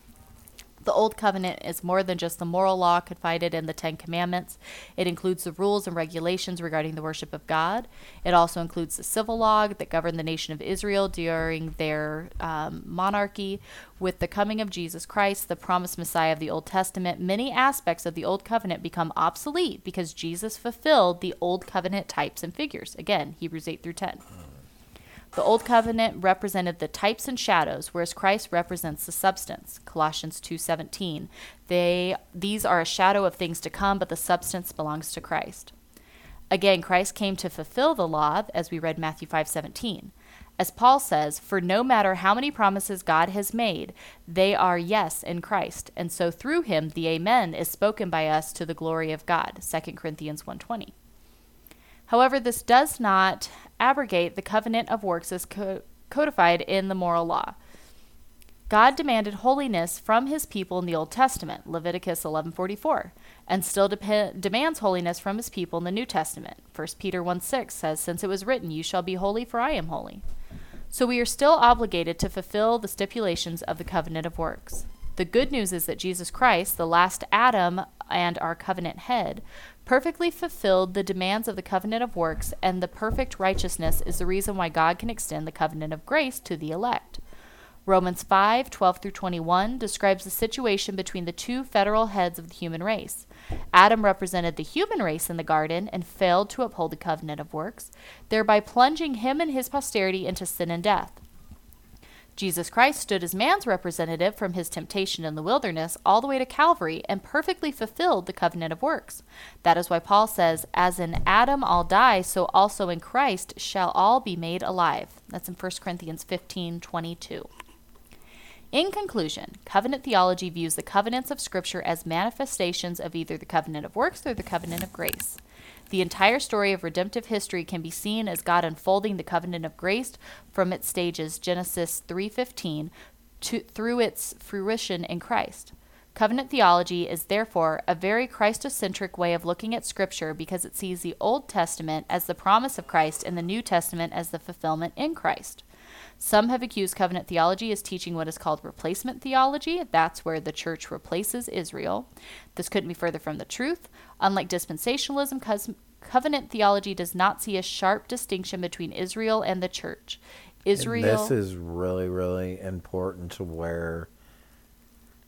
B: The Old Covenant is more than just the moral law confided in the Ten Commandments. It includes the rules and regulations regarding the worship of God. It also includes the civil law that governed the nation of Israel during their um, monarchy. With the coming of Jesus Christ, the promised Messiah of the Old Testament, many aspects of the Old Covenant become obsolete because Jesus fulfilled the Old Covenant types and figures. Again, Hebrews 8 through 10. The Old Covenant represented the types and shadows, whereas Christ represents the substance. Colossians 2:17. They these are a shadow of things to come, but the substance belongs to Christ. Again, Christ came to fulfill the law, as we read Matthew 5:17. As Paul says, for no matter how many promises God has made, they are yes in Christ, and so through him the amen is spoken by us to the glory of God. 2 Corinthians 1:20. However, this does not abrogate the covenant of works as co- codified in the moral law. God demanded holiness from his people in the Old Testament, Leviticus 11:44, and still de- demands holiness from his people in the New Testament. 1 Peter 1:6 says, "Since it was written, you shall be holy for I am holy." So we are still obligated to fulfill the stipulations of the covenant of works. The good news is that Jesus Christ, the last Adam and our covenant head, perfectly fulfilled the demands of the covenant of works, and the perfect righteousness is the reason why God can extend the covenant of grace to the elect. Romans 5 12 through 21 describes the situation between the two federal heads of the human race. Adam represented the human race in the garden and failed to uphold the covenant of works, thereby plunging him and his posterity into sin and death. Jesus Christ stood as man's representative from his temptation in the wilderness all the way to Calvary and perfectly fulfilled the covenant of works. That is why Paul says, As in Adam all die, so also in Christ shall all be made alive. That's in 1 Corinthians 15 22. In conclusion, covenant theology views the covenants of Scripture as manifestations of either the covenant of works or the covenant of grace. The entire story of redemptive history can be seen as God unfolding the covenant of grace from its stages Genesis 3:15 to through its fruition in Christ. Covenant theology is therefore a very Christocentric way of looking at scripture because it sees the Old Testament as the promise of Christ and the New Testament as the fulfillment in Christ. Some have accused covenant theology as teaching what is called replacement theology. That's where the church replaces Israel. This couldn't be further from the truth. Unlike dispensationalism, covenant theology does not see a sharp distinction between Israel and the church. Israel.
A: And this is really, really important to where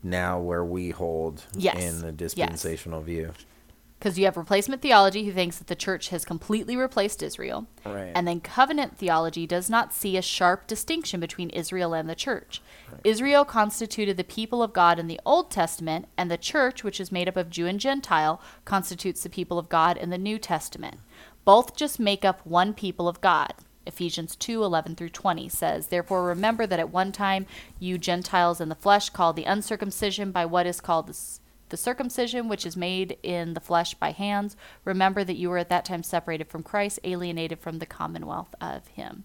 A: now where we hold
B: yes.
A: in the dispensational yes. view
B: because you have replacement theology who thinks that the church has completely replaced Israel.
A: Right.
B: And then covenant theology does not see a sharp distinction between Israel and the church. Right. Israel constituted the people of God in the Old Testament, and the church, which is made up of Jew and Gentile, constitutes the people of God in the New Testament. Both just make up one people of God. Ephesians 2 11 through 20 says, Therefore remember that at one time you Gentiles in the flesh called the uncircumcision by what is called the the circumcision which is made in the flesh by hands. Remember that you were at that time separated from Christ, alienated from the commonwealth of Him.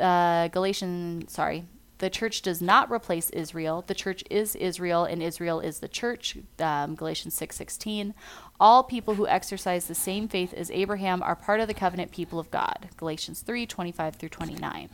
B: Uh, Galatians, sorry, the church does not replace Israel. The church is Israel, and Israel is the church. Um, Galatians six sixteen. All people who exercise the same faith as Abraham are part of the covenant people of God. Galatians three twenty five through twenty nine.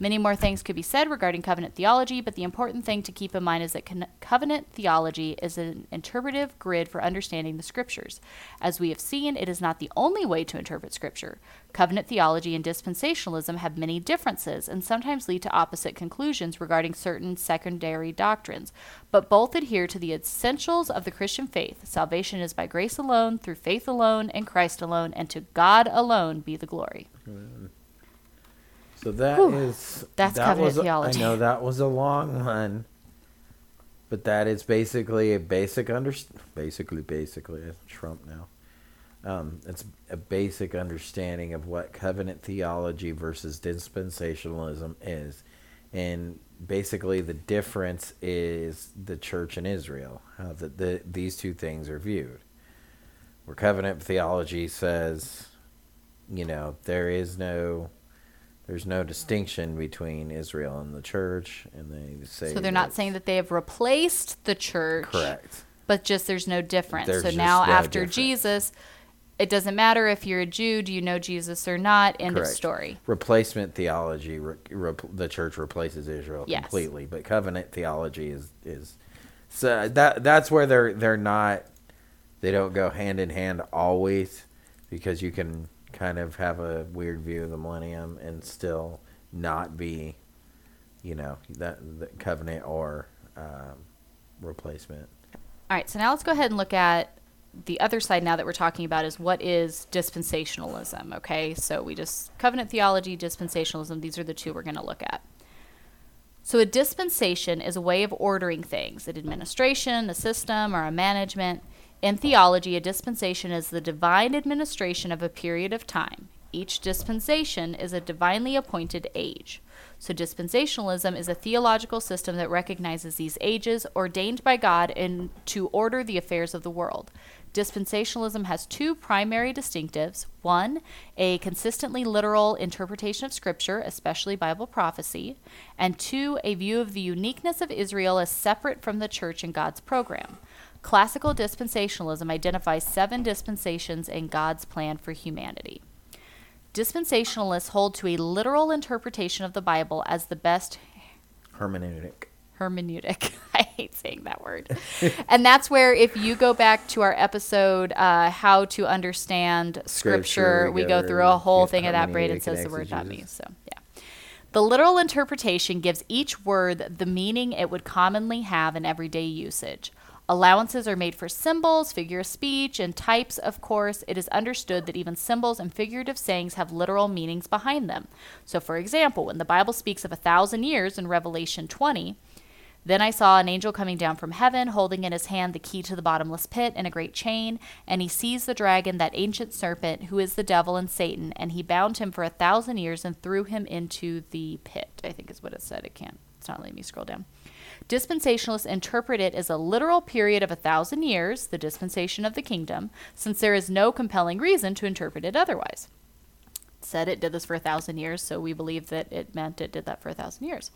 B: Many more things could be said regarding covenant theology, but the important thing to keep in mind is that con- covenant theology is an interpretive grid for understanding the scriptures. As we have seen, it is not the only way to interpret scripture. Covenant theology and dispensationalism have many differences and sometimes lead to opposite conclusions regarding certain secondary doctrines, but both adhere to the essentials of the Christian faith. Salvation is by grace alone, through faith alone, in Christ alone, and to God alone be the glory. Amen.
A: So that Whew. is
B: that's
A: that
B: covenant
A: was,
B: theology.
A: I know that was a long one, but that is basically a basic under basically basically Trump now. Um, it's a basic understanding of what covenant theology versus dispensationalism is, and basically the difference is the church in Israel, how the, the these two things are viewed. Where covenant theology says, you know, there is no there's no distinction between Israel and the church, and they say
B: so they're not saying that they have replaced the church,
A: correct?
B: But just there's no difference.
A: There's
B: so now
A: no
B: after
A: difference.
B: Jesus, it doesn't matter if you're a Jew. Do you know Jesus or not? End
A: Correct.
B: of story.
A: Replacement theology, re, re, the church replaces Israel
B: Yes.
A: completely, but covenant theology is is So that that's where they're they're not they don't go hand in hand always because you can kind of have a weird view of the millennium and still not be you know that the covenant or um, replacement.
B: All right, so now let's go ahead and look at the other side now that we're talking about is what is dispensationalism, okay? So we just covenant theology, dispensationalism, these are the two we're going to look at. So a dispensation is a way of ordering things, an administration, a system, or a management. In theology, a dispensation is the divine administration of a period of time. Each dispensation is a divinely appointed age. So, dispensationalism is a theological system that recognizes these ages ordained by God in, to order the affairs of the world. Dispensationalism has two primary distinctives one, a consistently literal interpretation of Scripture, especially Bible prophecy, and two, a view of the uniqueness of Israel as separate from the church and God's program. Classical dispensationalism identifies seven dispensations in God's plan for humanity. Dispensationalists hold to a literal interpretation of the Bible as the best
A: Hermeneutic.
B: hermeneutic. I hate saying that word. and that's where, if you go back to our episode, uh, How to Understand Scripture,
A: Scripture,
B: we go through a whole thing of that. Braden says the word, not me. So, yeah. The literal interpretation gives each word the meaning it would commonly have in everyday usage. Allowances are made for symbols, figure of speech, and types, of course. It is understood that even symbols and figurative sayings have literal meanings behind them. So, for example, when the Bible speaks of a thousand years in Revelation 20, then I saw an angel coming down from heaven, holding in his hand the key to the bottomless pit and a great chain. And he seized the dragon, that ancient serpent, who is the devil and Satan, and he bound him for a thousand years and threw him into the pit. I think is what it said. It can't. It's not letting me scroll down. Dispensationalists interpret it as a literal period of a thousand years, the dispensation of the kingdom, since there is no compelling reason to interpret it otherwise. Said it did this for a thousand years, so we believe that it meant it did that for a thousand years.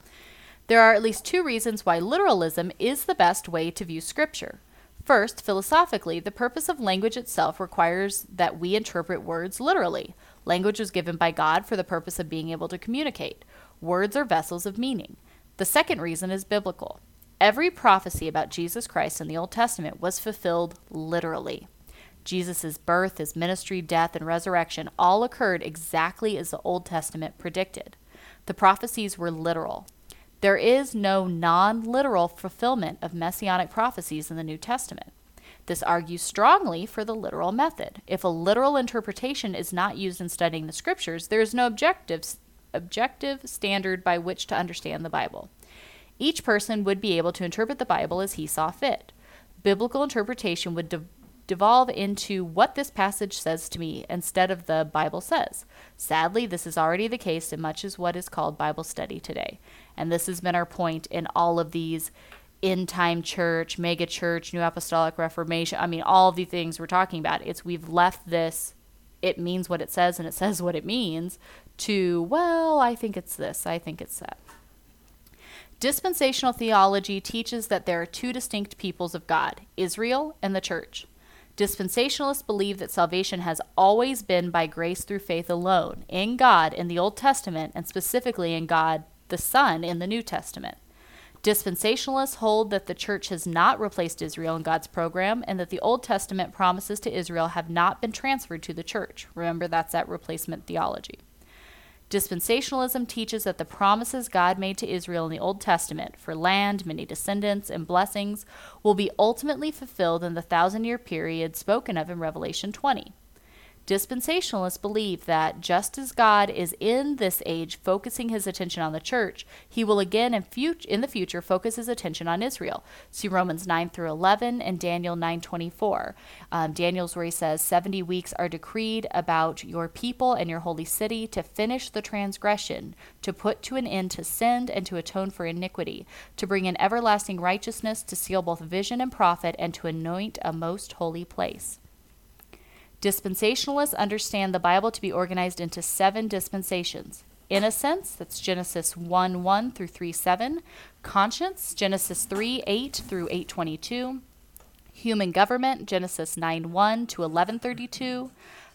B: There are at least two reasons why literalism is the best way to view Scripture. First, philosophically, the purpose of language itself requires that we interpret words literally. Language was given by God for the purpose of being able to communicate. Words are vessels of meaning. The second reason is biblical. Every prophecy about Jesus Christ in the Old Testament was fulfilled literally. Jesus' birth, his ministry, death, and resurrection all occurred exactly as the Old Testament predicted. The prophecies were literal. There is no non literal fulfillment of messianic prophecies in the New Testament. This argues strongly for the literal method. If a literal interpretation is not used in studying the scriptures, there is no objective, objective standard by which to understand the Bible. Each person would be able to interpret the Bible as he saw fit. Biblical interpretation would de- devolve into what this passage says to me instead of the Bible says. Sadly, this is already the case in much as what is called Bible study today. And this has been our point in all of these end time church, mega church, new apostolic reformation. I mean, all of the things we're talking about. It's we've left this, it means what it says and it says what it means, to, well, I think it's this, I think it's that. Dispensational theology teaches that there are two distinct peoples of God Israel and the church. Dispensationalists believe that salvation has always been by grace through faith alone, in God in the Old Testament, and specifically in God the Son in the New Testament. Dispensationalists hold that the church has not replaced Israel in God's program and that the Old Testament promises to Israel have not been transferred to the church. Remember, that's that replacement theology. Dispensationalism teaches that the promises God made to Israel in the Old Testament for land, many descendants, and blessings will be ultimately fulfilled in the thousand year period spoken of in Revelation 20. Dispensationalists believe that just as God is in this age focusing his attention on the church, he will again in, fut- in the future focus his attention on Israel. See Romans 9 through 11 and Daniel 9:24. Um, Daniel's where he says, 70 weeks are decreed about your people and your holy city to finish the transgression, to put to an end to sin and to atone for iniquity, to bring in everlasting righteousness, to seal both vision and prophet, and to anoint a most holy place. Dispensationalists understand the Bible to be organized into seven dispensations. Innocence, that's Genesis 1 1 through 3 7. Conscience, Genesis 3 8 through 822. Human government, Genesis 9 1 to 11 32.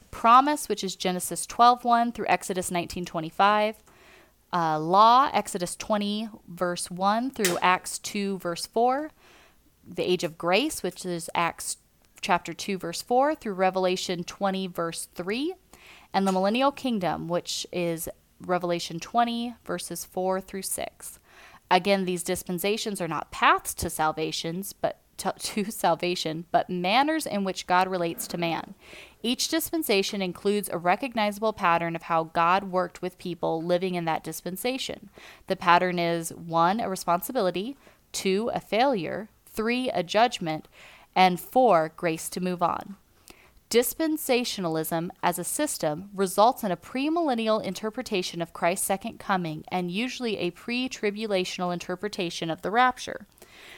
B: Promise, which is Genesis 12 1 through Exodus 19 25. Uh, law, Exodus 20, verse 1 through Acts 2, verse 4. the age of grace, which is Acts chapter 2, verse 4, through Revelation 20, verse 3, and the millennial kingdom, which is Revelation 20, verses 4 through 6. Again, these dispensations are not paths to salvations, but to, to, salvation, but manners in which God relates to man. Each dispensation includes a recognizable pattern of how God worked with people living in that dispensation. The pattern is 1 a responsibility, 2 a failure, 3 a judgment, and 4 grace to move on. Dispensationalism as a system results in a premillennial interpretation of Christ's second coming and usually a pre tribulational interpretation of the rapture.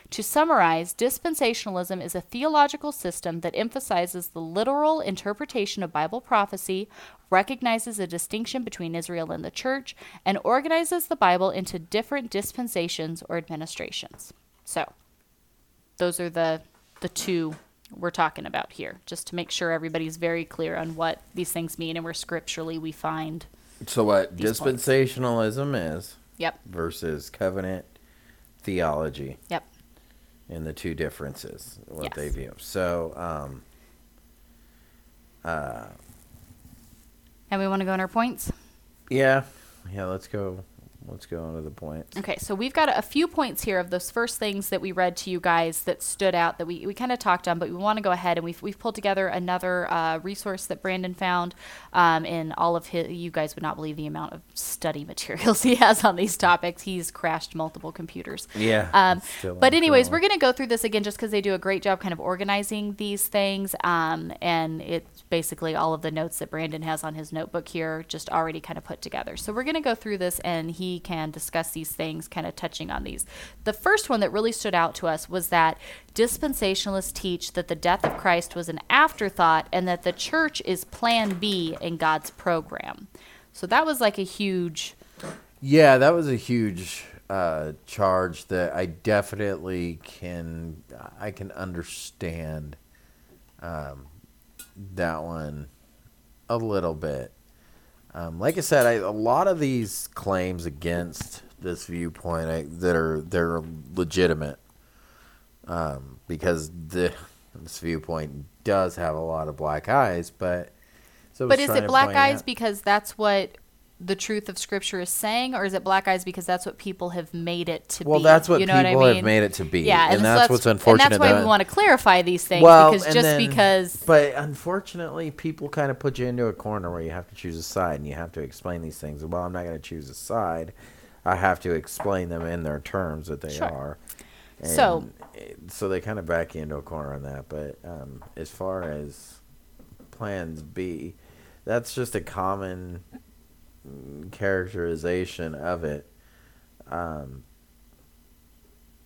B: To summarize, dispensationalism is a theological system that emphasizes the literal interpretation of Bible prophecy, recognizes a distinction between Israel and the church, and organizes the Bible into different dispensations or administrations. So, those are the the two we're talking about here, just to make sure everybody's very clear on what these things mean and where scripturally we find.
A: So what
B: These points.
A: dispensationalism is
B: Yep.
A: versus covenant theology
B: Yep.
A: and the two differences what
B: Yes.
A: they view. So um uh
B: And we want to go on our points.
A: yeah, yeah, let's go let's go on to the points.
B: Okay, so we've got a few points here of those first things that we read to you guys that stood out that we, we kind of talked on, but we want to go ahead and we've, we've pulled together another uh, resource that Brandon found um, in all of his. You guys would not believe the amount of study materials he has on these topics. He's crashed multiple computers.
A: Yeah.
B: Um, but anyways, we're going to go through this again just because they do a great job kind of organizing these things. Um, and it's basically all of the notes that Brandon has on his notebook here just already kind of put together. So we're going to go through this and he can discuss these things, kind of touching on these. The first one that really stood out to us was that dispensationalists teach that the death of Christ was an afterthought and that the church is plan B in God's program. So that was like a huge.
A: Yeah, that was a huge uh, charge that I definitely can I can understand um, that one a little bit. Um, like I said, I, a lot of these claims against this viewpoint I, that are they're legitimate um, because the, this viewpoint does have a lot of black eyes, but so
B: But is it black eyes
A: out-
B: because that's what the truth of Scripture is saying, or is it black eyes because that's what people have made it to
A: Well,
B: be?
A: that's what
B: you know
A: people
B: what I mean?
A: have made it to be.
B: Yeah,
A: and,
B: so
A: that's, what's unfortunate.
B: And that's why
A: that-
B: we want to clarify these things
A: well,
B: because just
A: then-
B: because
A: But unfortunately, people kind of put you into a corner where you have to choose a side, and you have to explain these things. Well, I'm not going to choose a side. I have to explain them in their terms that they
B: Sure.
A: are. And
B: So-
A: so they kind of back you into a corner on that. But um, as far as plans B, that's just a common mm, characterization of it. Um,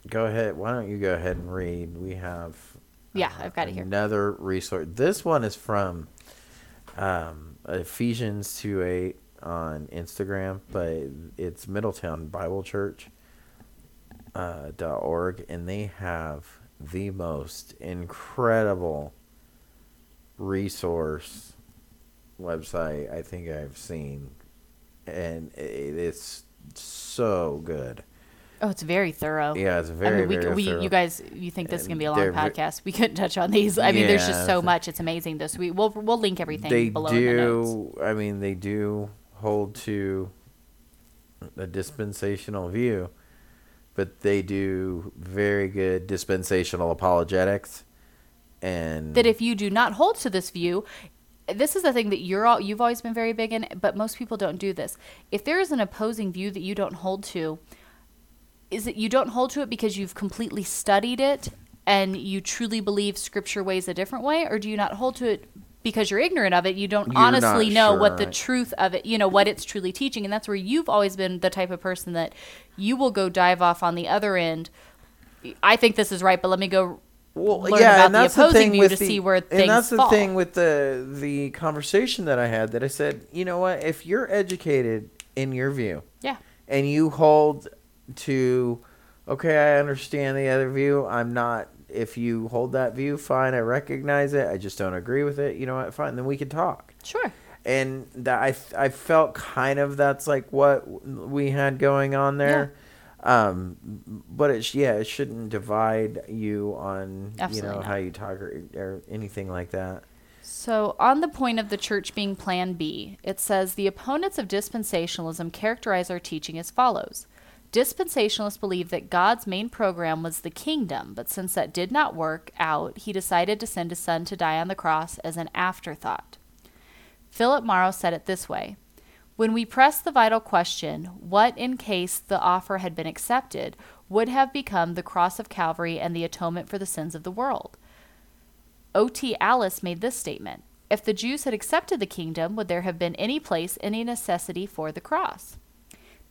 A: go ahead. Why don't you go ahead and read? We have
B: Yeah, I've got it here.
A: Another resource. This one is from um, Ephesians 2 8 on Instagram, but it's Middletown Bible Church uh, dot org, and they have the most incredible resource website I think I've seen, and it, it's so good.
B: oh, it's very thorough.
A: Yeah, it's very.
B: I mean, we,
A: very
B: we
A: thorough.
B: you guys, you think this is gonna be a long podcast? We couldn't touch on these. I mean, there's just so much. It's amazing. This we we'll we'll link everything
A: they
B: below in the notes.
A: do i mean they do hold to a dispensational view but they do very good dispensational apologetics and
B: that if you do not hold to this view this is the thing that you're all you've always been very big in but most people don't do this. If there is an opposing view that you don't hold to is it you don't hold to it because you've completely studied it and you truly believe scripture weighs a different way or do you not hold to it because you're ignorant of it? You don't
A: You're
B: honestly know
A: sure,
B: what the
A: right.
B: truth of it you know what it's truly teaching and that's where you've always been the type of person that you will go dive off on the other end. I think this is right but let me go
A: well,
B: learn about the
A: the
B: opposing
A: thing
B: view
A: with
B: to
A: the-
B: see where
A: and that's the
B: fall.
A: thing with the the conversation that i had that i said you know what? If you're educated in your view
B: yeah.
A: and you hold to okay i understand the other view i'm not if you hold that view fine i recognize it i just don't agree with it you know what fine then we can talk.
B: Sure.
A: And that i i felt kind of that's like what we had going on there Um, but it's yeah, it shouldn't divide you on you know
B: not.
A: how you talk or, or anything like that.
B: So, on the point of the church being Plan B, it says the opponents of dispensationalism characterize our teaching as follows. Dispensationalists believe that God's main program was the kingdom, but since that did not work out, he decided to send his son to die on the cross as an afterthought. Philip Mauro said it this way When we press the vital question, what in case the offer had been accepted, would have become the cross of Calvary and the atonement for the sins of the world? O.T. Allis made this statement If the Jews had accepted the kingdom, would there have been any place, any necessity for the cross?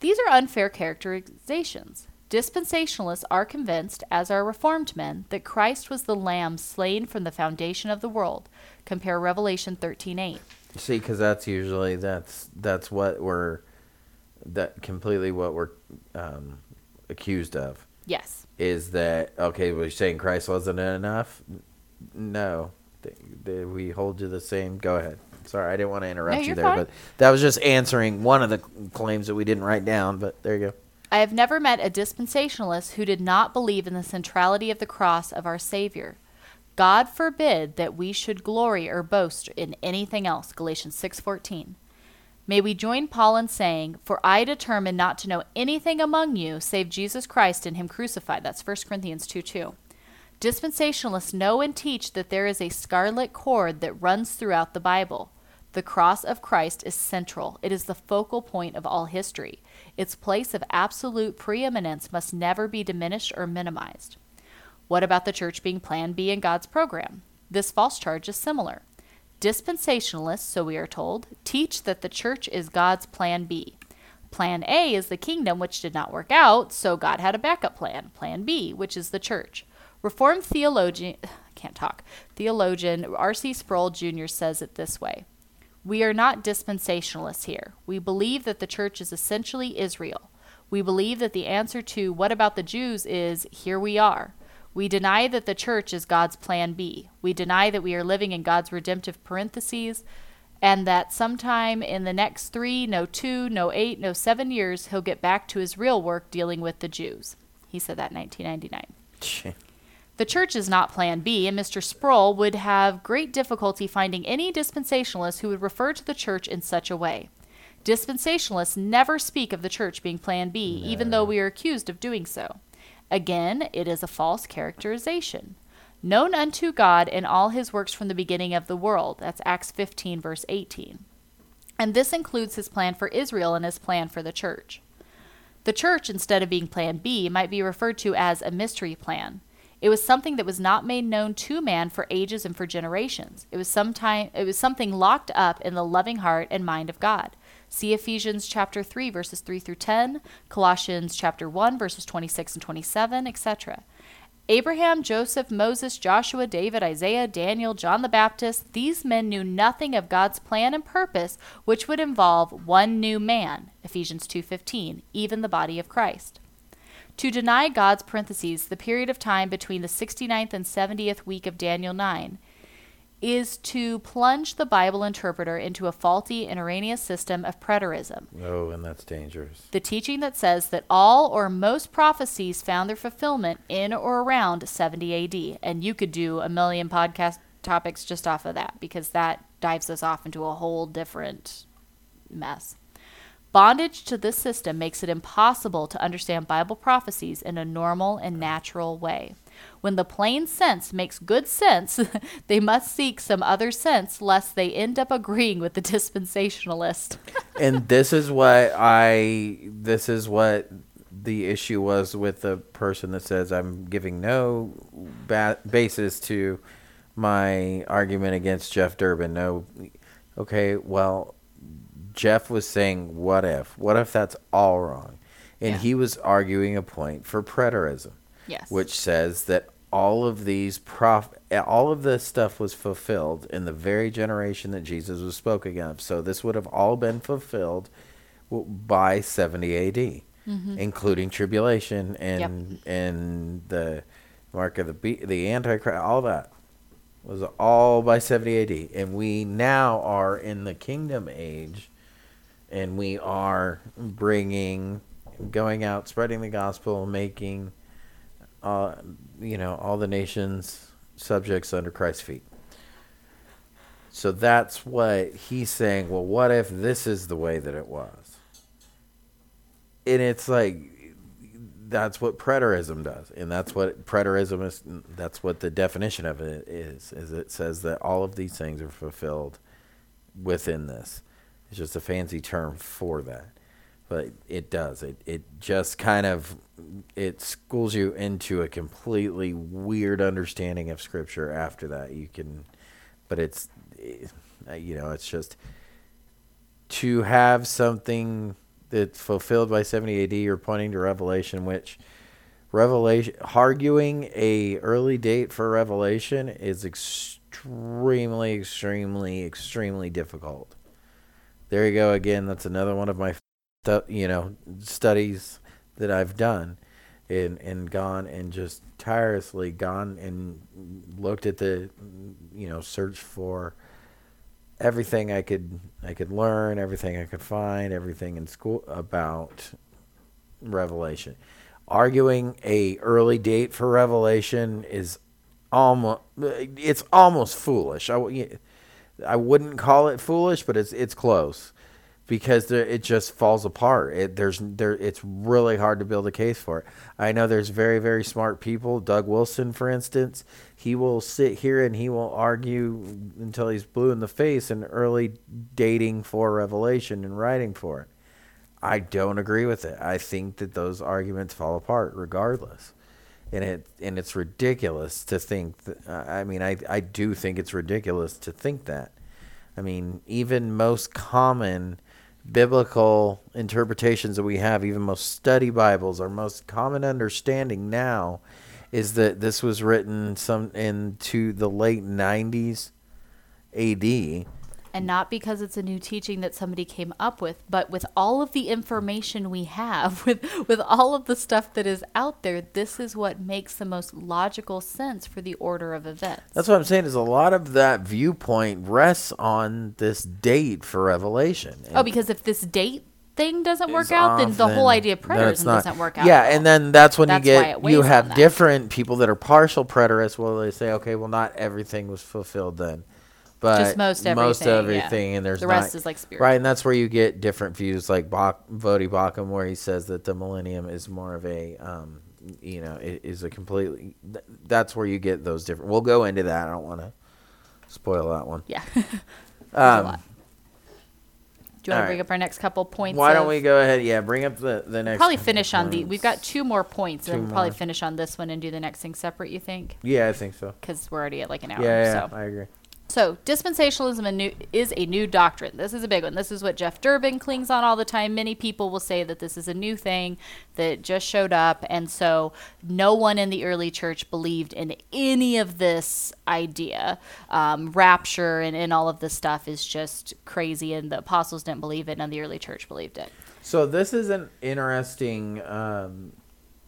B: These are unfair characterizations. Dispensationalists are convinced, as are Reformed men, that Christ was the Lamb slain from the foundation of the world. Compare Revelation 13:8.
A: See, because that's usually that's that's what we're that completely what we're um, accused of
B: Yes.
A: is that okay? We're saying Christ wasn't enough. No, th- we hold you the same. Go ahead. Sorry, I didn't want to interrupt
B: No,
A: you there,
B: fine.
A: but that was just answering one of the claims that we didn't write down. But there you go.
B: I have never met a dispensationalist who did not believe in the centrality of the cross of our Savior. God forbid that we should glory or boast in anything else. Galatians 6:14. May we join Paul in saying, "For I determined not to know anything among you save Jesus Christ and him crucified." That's 1 Corinthians 2:2. Dispensationalists know and teach that there is a scarlet cord that runs throughout the Bible. The cross of Christ is central. It is the focal point of all history. Its place of absolute preeminence must never be diminished or minimized. What about the church being Plan B in God's program? This false charge is similar. Dispensationalists, so we are told, teach that the church is God's Plan B. Plan A is the kingdom, which did not work out, so God had a backup plan, Plan B, which is the church. Reformed theologian, I can't talk, theologian R.C. Sproul Jr. says it this way We are not dispensationalists here. We believe that the church is essentially Israel. We believe that the answer to what about the Jews is here we are. We deny that the church is God's plan B. We deny that we are living in God's redemptive parentheses and that sometime in the next three, no two, no eight, no seven years, he'll get back to his real work dealing with the Jews. He said that in 1999. The church is not Plan B, and Mr. Sproul would have great difficulty finding any dispensationalist who would refer to the church in such a way. Dispensationalists never speak of the church being Plan B, even though we are accused of doing so. Again, it is a false characterization. Known unto God in all his works from the beginning of the world. That's Acts 15, verse 18. And this includes his plan for Israel and his plan for the church. The church, instead of being Plan B, might be referred to as a mystery plan. It was something that was not made known to man for ages and for generations. It was sometime it was something locked up in the loving heart and mind of God. See Ephesians chapter 3 verses 3 through 10, Colossians chapter 1 verses 26 and 27, etc. Abraham, Joseph, Moses, Joshua, David, Isaiah, Daniel, John the Baptist, these men knew nothing of God's plan and purpose which would involve one new man, Ephesians 2:15, even the body of Christ. To deny God's parentheses, the period of time between the 69th and 70th week of Daniel 9, is to plunge the Bible interpreter into a faulty and erroneous system of preterism.
A: Oh, and that's dangerous.
B: The teaching that says that all or most prophecies found their fulfillment in or around 70 AD. And you could do a million podcast topics just off of that because that dives us off into a whole different mess. Bondage to this system makes it impossible to understand Bible prophecies in a normal and natural way. When the plain sense makes good sense, they must seek some other sense lest they end up agreeing with the dispensationalist.
A: and this is what I this is what the issue was with the person that says I'm giving no ba- basis to my argument against Jeff Durbin. No, okay, well, Jeff was saying, "What if? What if that's all wrong?" And
B: Yeah.
A: he was arguing a point for preterism,
B: Yes.
A: which says that all of these prof eh, all of this stuff was fulfilled in the very generation that Jesus was spoken of. So this would have all been fulfilled by 70 AD, mm-hmm. including tribulation and and the mark of the be- the antichrist, all that was all by 70 AD. And we now are in the kingdom age and we are bringing going out, spreading the gospel, making, you know, all the nations subjects under Christ's feet. So that's what he's saying. Well, what if this is the way that it was? And it's like that's what preterism does, and that's what preterism is. That's what the definition of it is. Is it says that all of these things are fulfilled within this. It's just a fancy term for that, but it does. It it just kind of it schools you into a completely weird understanding of Scripture. After that, you can, but it's uh, you know, it's just to have something that's fulfilled by 70 AD You're pointing to Revelation, which Revelation arguing a early date for Revelation is extremely, extremely, extremely difficult. There you go again. That's another one of my, you know, studies that I've done, and and gone and just tirelessly gone and looked at the, you know, search for everything I could I could learn, everything I could find, everything in school about Revelation. Arguing a early date for Revelation is almost it's almost foolish. I, I wouldn't call it foolish, but it's it's close because there, it just falls apart. It, there's there it's really hard to build a case for it. I know there's very very smart people. Doug Wilson, for instance, he will sit here and he will argue until he's blue in the face in early dating for Revelation and writing for it. I don't agree with it. I think that those arguments fall apart regardless. And it and it's ridiculous to think that, I mean I I do think it's ridiculous to think that. I mean, even most common biblical interpretations that we have, even most study Bibles, our most common understanding now is that this was written some into the late 90s AD
B: and not because it's a new teaching that somebody came up with but with all of the information we have with with all of the stuff that is out there this is what makes the most logical sense for the order of events
A: that's what i'm saying is a lot of that viewpoint rests on this date for revelation
B: oh because if this date thing doesn't work out, then the whole idea of preterism doesn't work out.
A: Yeah, and then that's when that's you get you have different people that are partial preterists. Well, they say, okay, well, not everything was fulfilled then but just most everything, most everything, yeah. and there's
B: the
A: not,
B: rest is like spiritual.
A: right, and that's where you get different views, like Bach, Voddie Baucham, where he says that the millennium is more of a, um, you know, is a completely. That's where you get those different. We'll go into that. I don't want to spoil that one.
B: Yeah. um, do you want to bring right. up our next couple points?
A: Why don't we go ahead? Yeah, bring up the the next.
B: Probably finish on the. We've got two more points, two and we'll probably finish on this one and do the next thing separate. You think?
A: Yeah, I think so.
B: Because we're already at like an hour.
A: Yeah, yeah, so. I agree.
B: So, dispensationalism is a new doctrine. This is a big one. This is what Jeff Durbin clings on all the time. Many people will say that this is a new thing that just showed up. And so, no one in the early church believed in any of this idea. Um, rapture and, and all of this stuff is just crazy. And the apostles didn't believe it, and the early church believed it.
A: So, this is an interesting um,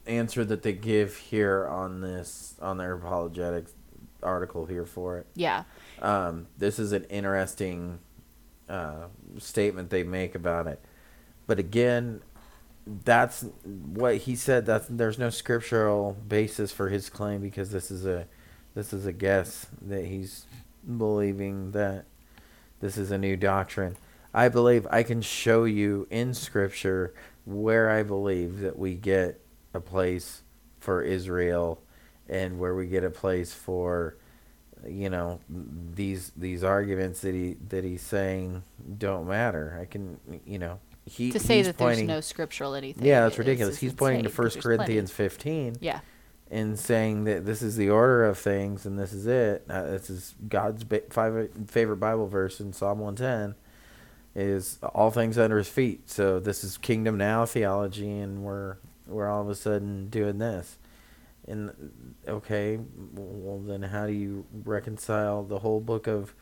A: answer that they give here on this, on their apologetics article here for it.
B: Yeah.
A: Um, this is an interesting uh, statement they make about it. But again, that's what he said. That there's no scriptural basis for his claim because this is a this is a guess that he's believing that this is a new doctrine. I believe I can show you in scripture where I believe that we get a place for Israel and where we get a place for you know these these arguments that he that he's saying don't matter. I can you know he
B: to say that pointing, there's no scriptural anything.
A: Yeah, that's ridiculous. He's pointing to First Corinthians plenty. 15.
B: Yeah.
A: And saying that this is the order of things and this is it. Uh, this is God's ba- five, favorite Bible verse in Psalm 110 is all things under his feet. So this is kingdom now theology and we're we're all of a sudden doing this. And okay, well then how do you reconcile the whole book of,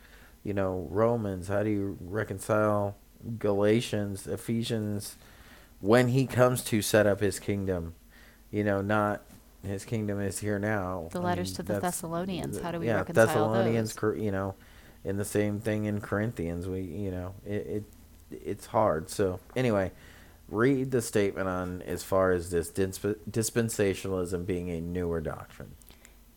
A: you know, Romans? How do you reconcile Galatians, Ephesians, when he comes to set up his kingdom? You know, not his kingdom is here now.
B: The letters I mean, to the Thessalonians. How do we yeah, reconcile Thessalonians,
A: those? you know, and the same thing in Corinthians. We, you know, it, it it's hard. So anyway, read the statement on as far as this disp- dispensationalism being a newer doctrine.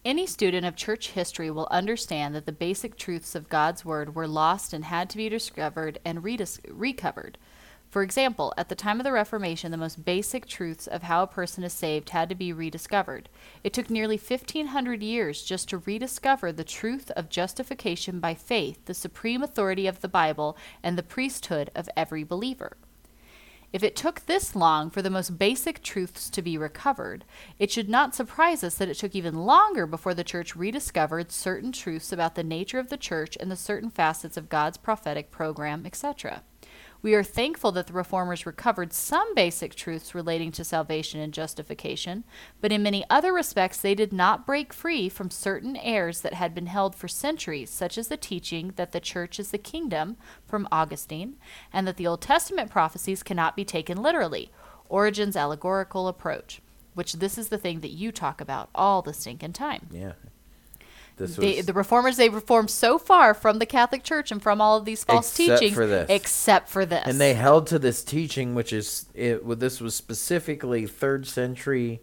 B: Any student of church history will understand that the basic truths of God's Word were lost and had to be discovered and redis- recovered. For example, at the time of the Reformation, the most basic truths of how a person is saved had to be rediscovered. It took nearly 1500 years just to rediscover the truth of justification by faith, the supreme authority of the Bible, and the priesthood of every believer. If it took this long for the most basic truths to be recovered, it should not surprise us that it took even longer before the church rediscovered certain truths about the nature of the church and the certain facets of God's prophetic program, etc. We are thankful that the reformers recovered some basic truths relating to salvation and justification, but in many other respects they did not break free from certain errors that had been held for centuries, such as the teaching that the church is the kingdom from Augustine, and that the Old Testament prophecies cannot be taken literally, Origen's allegorical approach, which this is the thing that you talk about all the stinking time.
A: Yeah. This
B: They, the reformers they reformed so far from the Catholic Church and from all of these false
A: Except
B: teachings,
A: for this.
B: except for this.
A: and they held to this teaching which is it well, this was specifically 3rd century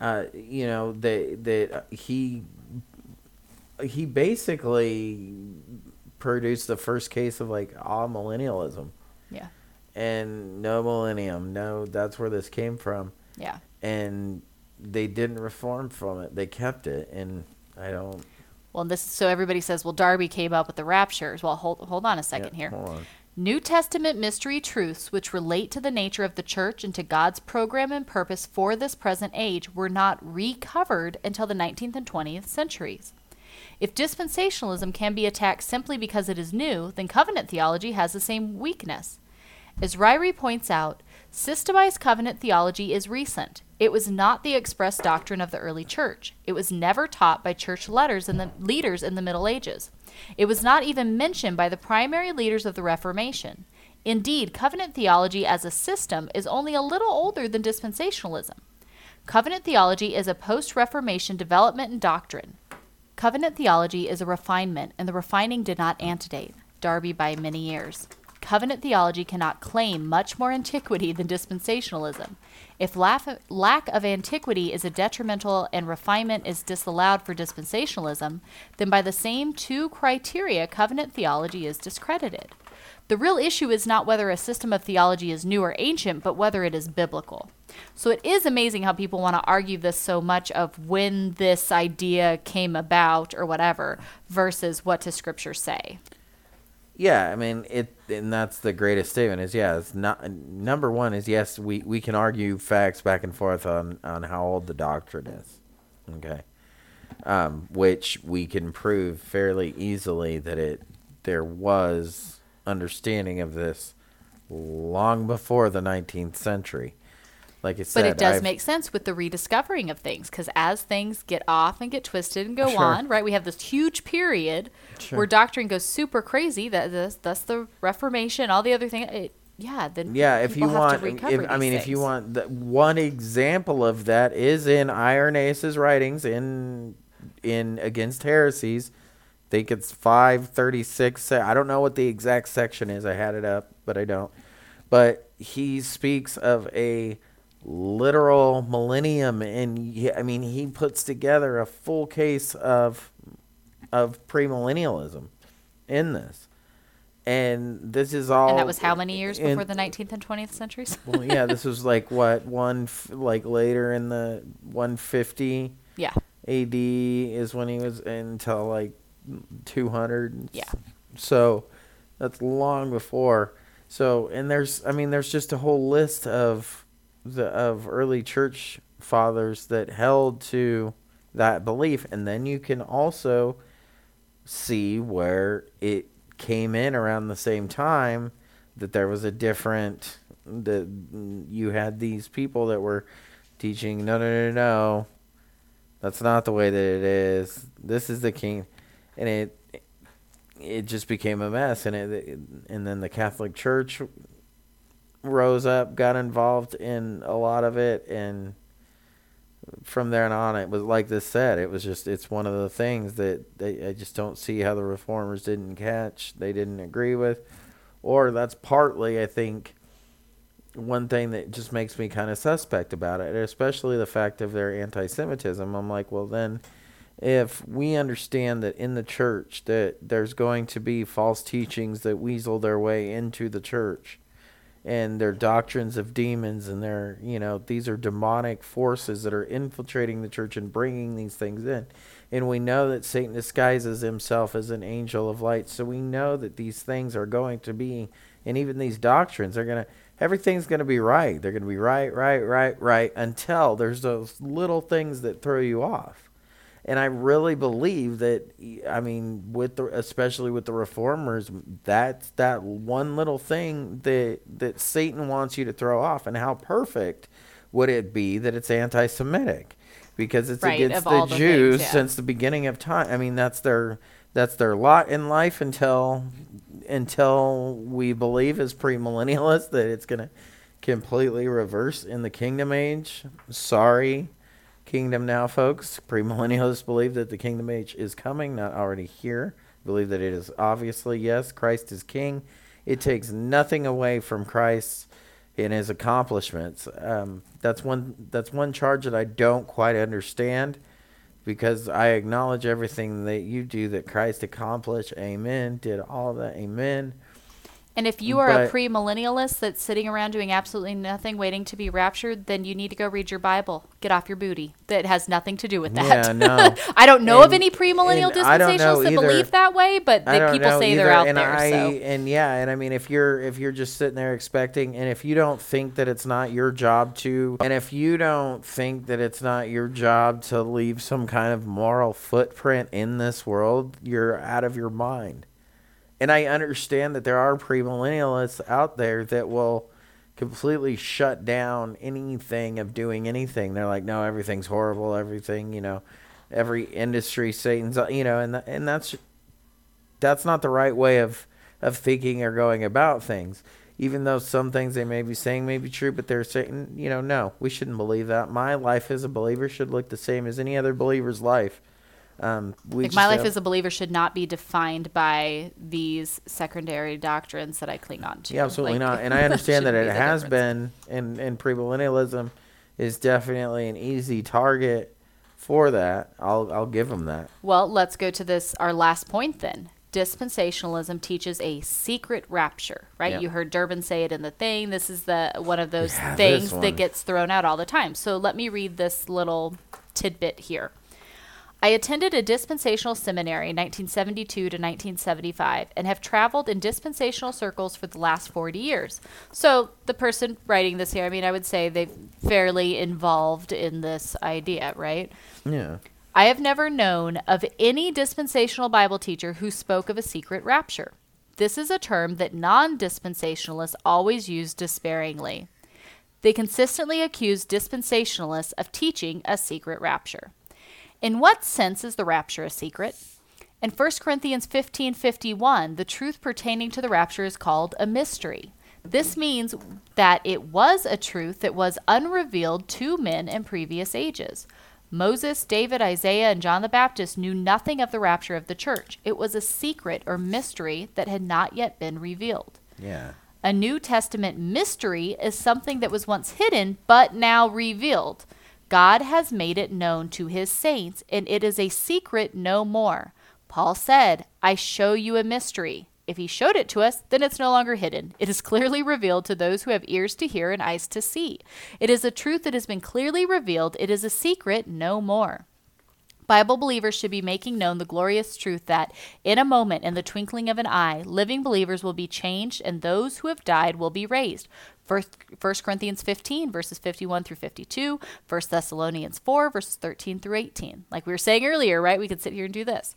A: uh, you know that that he he basically produced the first case of like amillennialism
B: yeah,
A: and no millennium no that's where this came from
B: yeah.
A: and they didn't reform from it they kept it and i don't
B: Well, this so everybody says, well, Darby came up with the raptures. Well, hold hold on a second
A: yeah,
B: here. New Testament mystery truths which relate to the nature of the church and to God's program and purpose for this present age were not recovered until the 19th and 20th centuries. If dispensationalism can be attacked simply because it is new, then covenant theology has the same weakness. As Ryrie points out, systemized covenant theology is recent. It was not the express doctrine of the early church. It was never taught by church letters in the leaders in the Middle Ages. It was not even mentioned by the primary leaders of the Reformation. Indeed, covenant theology as a system is only a little older than dispensationalism. Covenant theology is a post Reformation development in doctrine. Covenant theology is a refinement, and the refining did not antedate Darby by many years. Covenant theology cannot claim much more antiquity than dispensationalism. If lack of antiquity is a detrimental and refinement is disallowed for dispensationalism, then by the same two criteria, covenant theology is discredited. The real issue is not whether a system of theology is new or ancient, but whether it is biblical. So it is amazing how people want to argue this so much of when this idea came about or whatever versus what does scripture say.
A: Yeah, I mean it, and that's the greatest statement. Is yeah, it's not number one. Is yes, we we can argue facts back and forth on on how old the doctrine is, okay, um, which we can prove fairly easily that it there was understanding of this long before the nineteenth century. Like said,
B: But it does
A: I've-
B: make sense with the rediscovering of things because as things get off and get twisted and go
A: Sure.
B: on, right? We have this huge period
A: Sure.
B: where doctrine goes super crazy. That that's, that's the Reformation, all the other things. Yeah, then
A: Yeah, if you want, if, I mean, if you want, the, one example of that is in Irenaeus's writings in in Against Heresies. I think it's five thirty six. I don't know what the exact section is. I had it up, but I don't. But he speaks of a literal millennium, and he, I mean, he puts together a full case of of premillennialism in this. And this is all.
B: and that was how many years before the 19th and 20th centuries?
A: well, yeah, this was like what one like later in the 150
B: yeah,
A: AD is when he was until like 200.
B: Yeah.
A: So that's long before. So and there's I mean there's just a whole list of the of early church fathers that held to that belief. And then you can also see where it came in around the same time that there was a different that you had these people that were teaching no no no no that's not the way that it is. This is the king. And it it just became a mess. And it and then the catholic church rose up got involved in a lot of it and from there on it was like this said it was just it's one of the things that they, i just don't see how the reformers didn't catch they didn't agree with or that's partly i think one thing that just makes me kind of suspect about it, especially the fact of their anti-Semitism. I'm like, well, then, if we understand that in the church that there's going to be false teachings that weasel their way into the church, and their doctrines of demons, and their, you know, these are demonic forces that are infiltrating the church and bringing these things in. And we know that Satan disguises himself as an angel of light. So we know that these things are going to be, and even these doctrines are going to everything's going to be right. They're going to be right, right, right, right until there's those little things that throw you off. And I really believe that, I mean, with the, especially with the reformers, that's that one little thing that that Satan wants you to throw off. And how perfect would it be that it's anti-Semitic? Because it's
B: Right,
A: against the
B: the
A: Jews
B: things, yeah.
A: since the beginning of time. I mean, that's their that's their lot in life until until we believe as premillennialists that it's going to completely reverse in the kingdom age. Sorry, kingdom now, folks. Premillennialists believe that the kingdom age is coming, not already here. Believe that it is obviously yes, Christ is king. It takes nothing away from Christ in his accomplishments. Um, that's one. That's one charge that I don't quite understand because I acknowledge everything that you do that Christ accomplished. Amen. Did all that. Amen.
B: And if you are a
A: But-
B: premillennialist that's sitting around doing absolutely nothing, waiting to be raptured, then you need to go read your Bible. Get off your booty. That has nothing to do with that.
A: Yeah, no.
B: I don't know of any premillennial
A: and I don't know
B: dispensationalists that
A: either.
B: believe that way, but people say they're out
A: and
B: there.
A: I,
B: so
A: And yeah, and I mean, if you're if you're just sitting there expecting, and if you don't think that it's not your job to, and if you don't think that it's not your job to leave some kind of moral footprint in this world, you're out of your mind. And I understand that there are premillennialists out there that will completely shut down anything of doing anything. They're like, no, everything's horrible. Everything, you know, every industry, Satan's, you know, and and that's that's not the right way of of thinking or going about things. Even though some things they may be saying may be true, but they're saying, you know, no, we shouldn't believe that. My life as a believer should look the same as any other believer's life. Um,
B: like my life as a believer should not be defined by these secondary doctrines that I cling on to.
A: Yeah, absolutely
B: Like,
A: not. And I understand that it has
B: difference.
A: been, and, and premillennialism is definitely an easy target for that. I'll I'll give them that.
B: Well, let's go to this our last point then. Dispensationalism teaches a secret rapture, right?
A: Yeah.
B: You heard Durbin say it in the thing. This is the one of those
A: Yeah,
B: things that gets thrown out all the time. So let me read this little tidbit here. I attended a dispensational seminary 1972 to 1975 and have traveled in dispensational circles for the last 40 years. So, the person writing this here, I mean, I would say they're fairly involved in this idea, right?
A: Yeah.
B: I have never known of any dispensational Bible teacher who spoke of a secret rapture. This is a term that non dispensationalists always use despairingly. They consistently accuse dispensationalists of teaching a secret rapture. In what sense is the rapture a secret? In 1 Corinthians 15:51, the truth pertaining to the rapture is called a mystery. This means that it was a truth that was unrevealed to men in previous ages. Moses, David, Isaiah, and John the Baptist knew nothing of the rapture of the church. It was a secret or mystery that had not yet been revealed.
A: Yeah.
B: A New Testament mystery is something that was once hidden but now revealed. God has made it known to his saints, and it is a secret no more. Paul said, I show you a mystery. If he showed it to us, then it's no longer hidden. It is clearly revealed to those who have ears to hear and eyes to see. It is a truth that has been clearly revealed. It is a secret no more. Bible believers should be making known the glorious truth that, in a moment, in the twinkling of an eye, living believers will be changed and those who have died will be raised. First, 1 Corinthians 15, verses 51 through 52, 1 Thessalonians 4, verses 13 through 18. Like we were saying earlier, right? We could sit here and do this.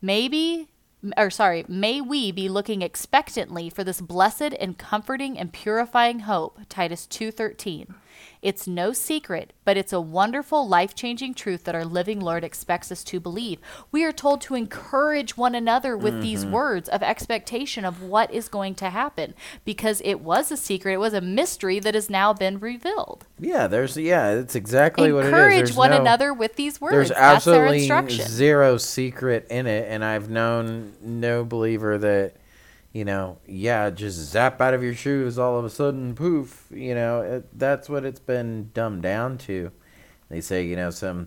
B: Maybe or sorry, may we be looking expectantly for this blessed and comforting and purifying hope, Titus 2:13. It's no secret, but it's a wonderful, life-changing truth that our living Lord expects us to believe. We are told to encourage one another with these mm-hmm. words of expectation of what is going to happen because it was a secret, it was a mystery that has now been revealed.
A: Yeah, there's yeah, it's exactly what it is.
B: encourage one
A: no-
B: another with these words.
A: There's
B: That's their
A: absolutely
B: instruction.
A: zero secret in it, and I've known no believer that you know, yeah, just zap out of your shoes all of a sudden, poof. You know, it, that's what it's been dumbed down to. They say, you know, some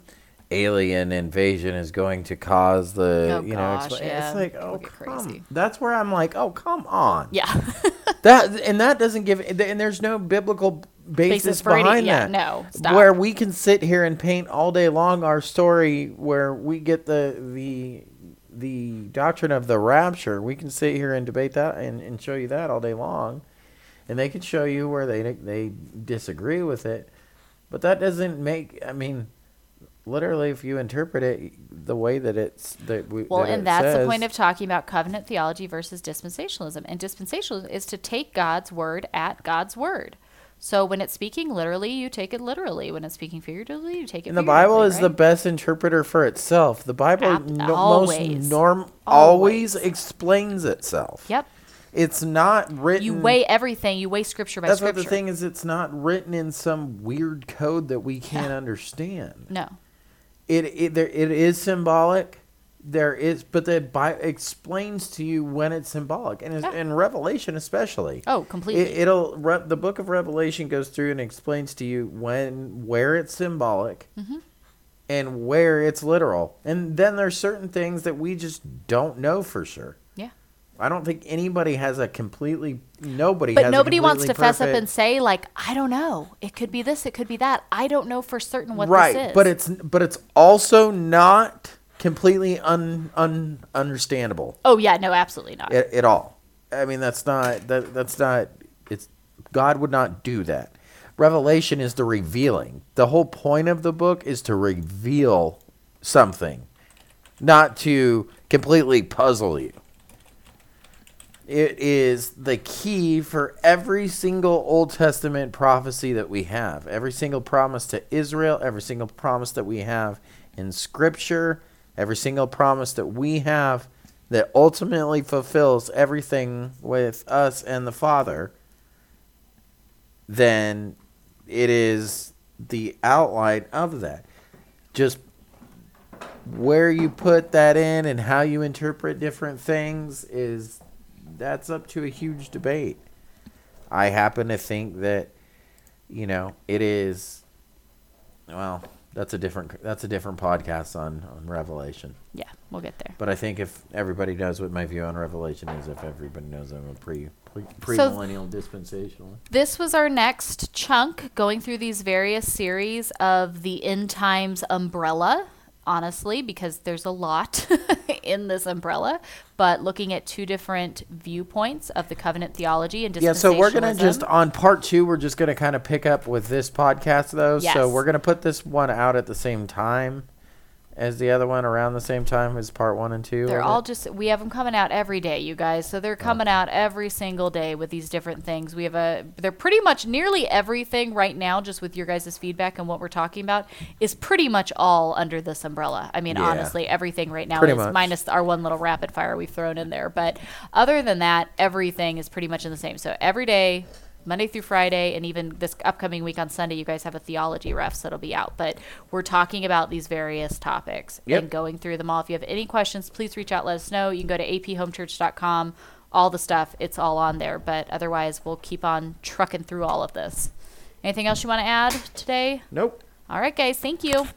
A: alien invasion is going to cause the,
B: Oh,
A: you know,
B: gosh,
A: expl-
B: yeah.
A: it's like, oh, come.
B: crazy.
A: That's where I'm like, oh, come on.
B: Yeah.
A: That and that doesn't give and there's no biblical basis,
B: Basis for any-
A: behind
B: yeah,
A: that.
B: no, stop.
A: Where we can sit here and paint all day long our story where we get the the the doctrine of the rapture. We can sit here and debate that and, and show you that all day long. And they can show you where they they disagree with it. But that doesn't make I mean literally if you interpret it the way that it's that we
B: Well,
A: that
B: and that's the point of talking about covenant theology versus dispensationalism. And dispensationalism is to take God's word at God's word. So when it's speaking literally, you take it literally. When it's speaking figuratively, you take it.
A: And the Bible is the best interpreter for itself. The Bible
B: Ab-
A: no,
B: always.
A: most norm
B: Always.
A: always explains itself.
B: Yep.
A: It's not written.
B: You weigh everything. You weigh scripture by
A: That's
B: scripture.
A: what the thing is. It's not written in some weird code that we can't understand.
B: No.
A: It it there it is symbolic. There is, but the Bible explains to you when it's symbolic, and
B: Yeah.
A: in Revelation especially.
B: Oh, completely.
A: It, it'll re, the book of Revelation goes through and explains to you when where it's symbolic
B: Mm-hmm.
A: and where it's literal. And then there's certain things that we just don't know for sure.
B: Yeah.
A: I don't think anybody has a completely nobody.
B: But
A: has a
B: nobody wants to
A: completely
B: fess up and say like, I don't know. It could be this. It could be that. I don't know for certain what
A: right,
B: this is.
A: but it's but it's also not completely un, un understandable.
B: oh yeah, no, absolutely not.
A: at, at all. I mean, that's not that that's not. It's God would not do that. Revelation is the revealing. The whole point of the book is to reveal something, not to completely puzzle you. It is the key for every single Old Testament prophecy that we have. Every single promise to Israel, every single promise that we have in Scripture, every single promise that we have that ultimately fulfills everything with us and the Father, then it is the outline of that. Just where you put that in and how you interpret different things is that's up to a huge debate. I happen to think that you know it is well that's a different that's a different podcast on on revelation.
B: Yeah, we'll get there.
A: but i think if everybody knows what my view on revelation is if everybody knows i'm a pre pre millennial dispensationalist
B: This was our next chunk going through these various series of the end times umbrella, honestly, because there's a lot in this umbrella, but looking at two different viewpoints of the covenant theology and dispensationalism.
A: yeah so we're gonna just on part two we're just gonna kind of pick up with this podcast though. So we're gonna put this one out at the same time as the other one around the same time as part one and 2
B: They're all just we have them coming out every day, you guys. So they're oh. coming out every single day with these different things. We have a they're pretty much nearly everything right now just with your guys' feedback and what we're talking about is pretty much all under this umbrella. I mean,
A: Yeah.
B: honestly, everything right now
A: Pretty
B: is
A: much.
B: minus our one little rapid fire we've thrown in there, but other than that, everything is pretty much in the same. So every day Monday through Friday, and even this upcoming week on Sunday, you guys have a theology ref, so it'll be out. But we're talking about these various topics
A: Yep.
B: and going through them all. If you have any questions, please reach out, let us know. You can go to aphomechurch.com, all the stuff, it's all on there. But otherwise, we'll keep on trucking through all of this. Anything else you want to add today?
A: nope
B: All right, guys, thank you.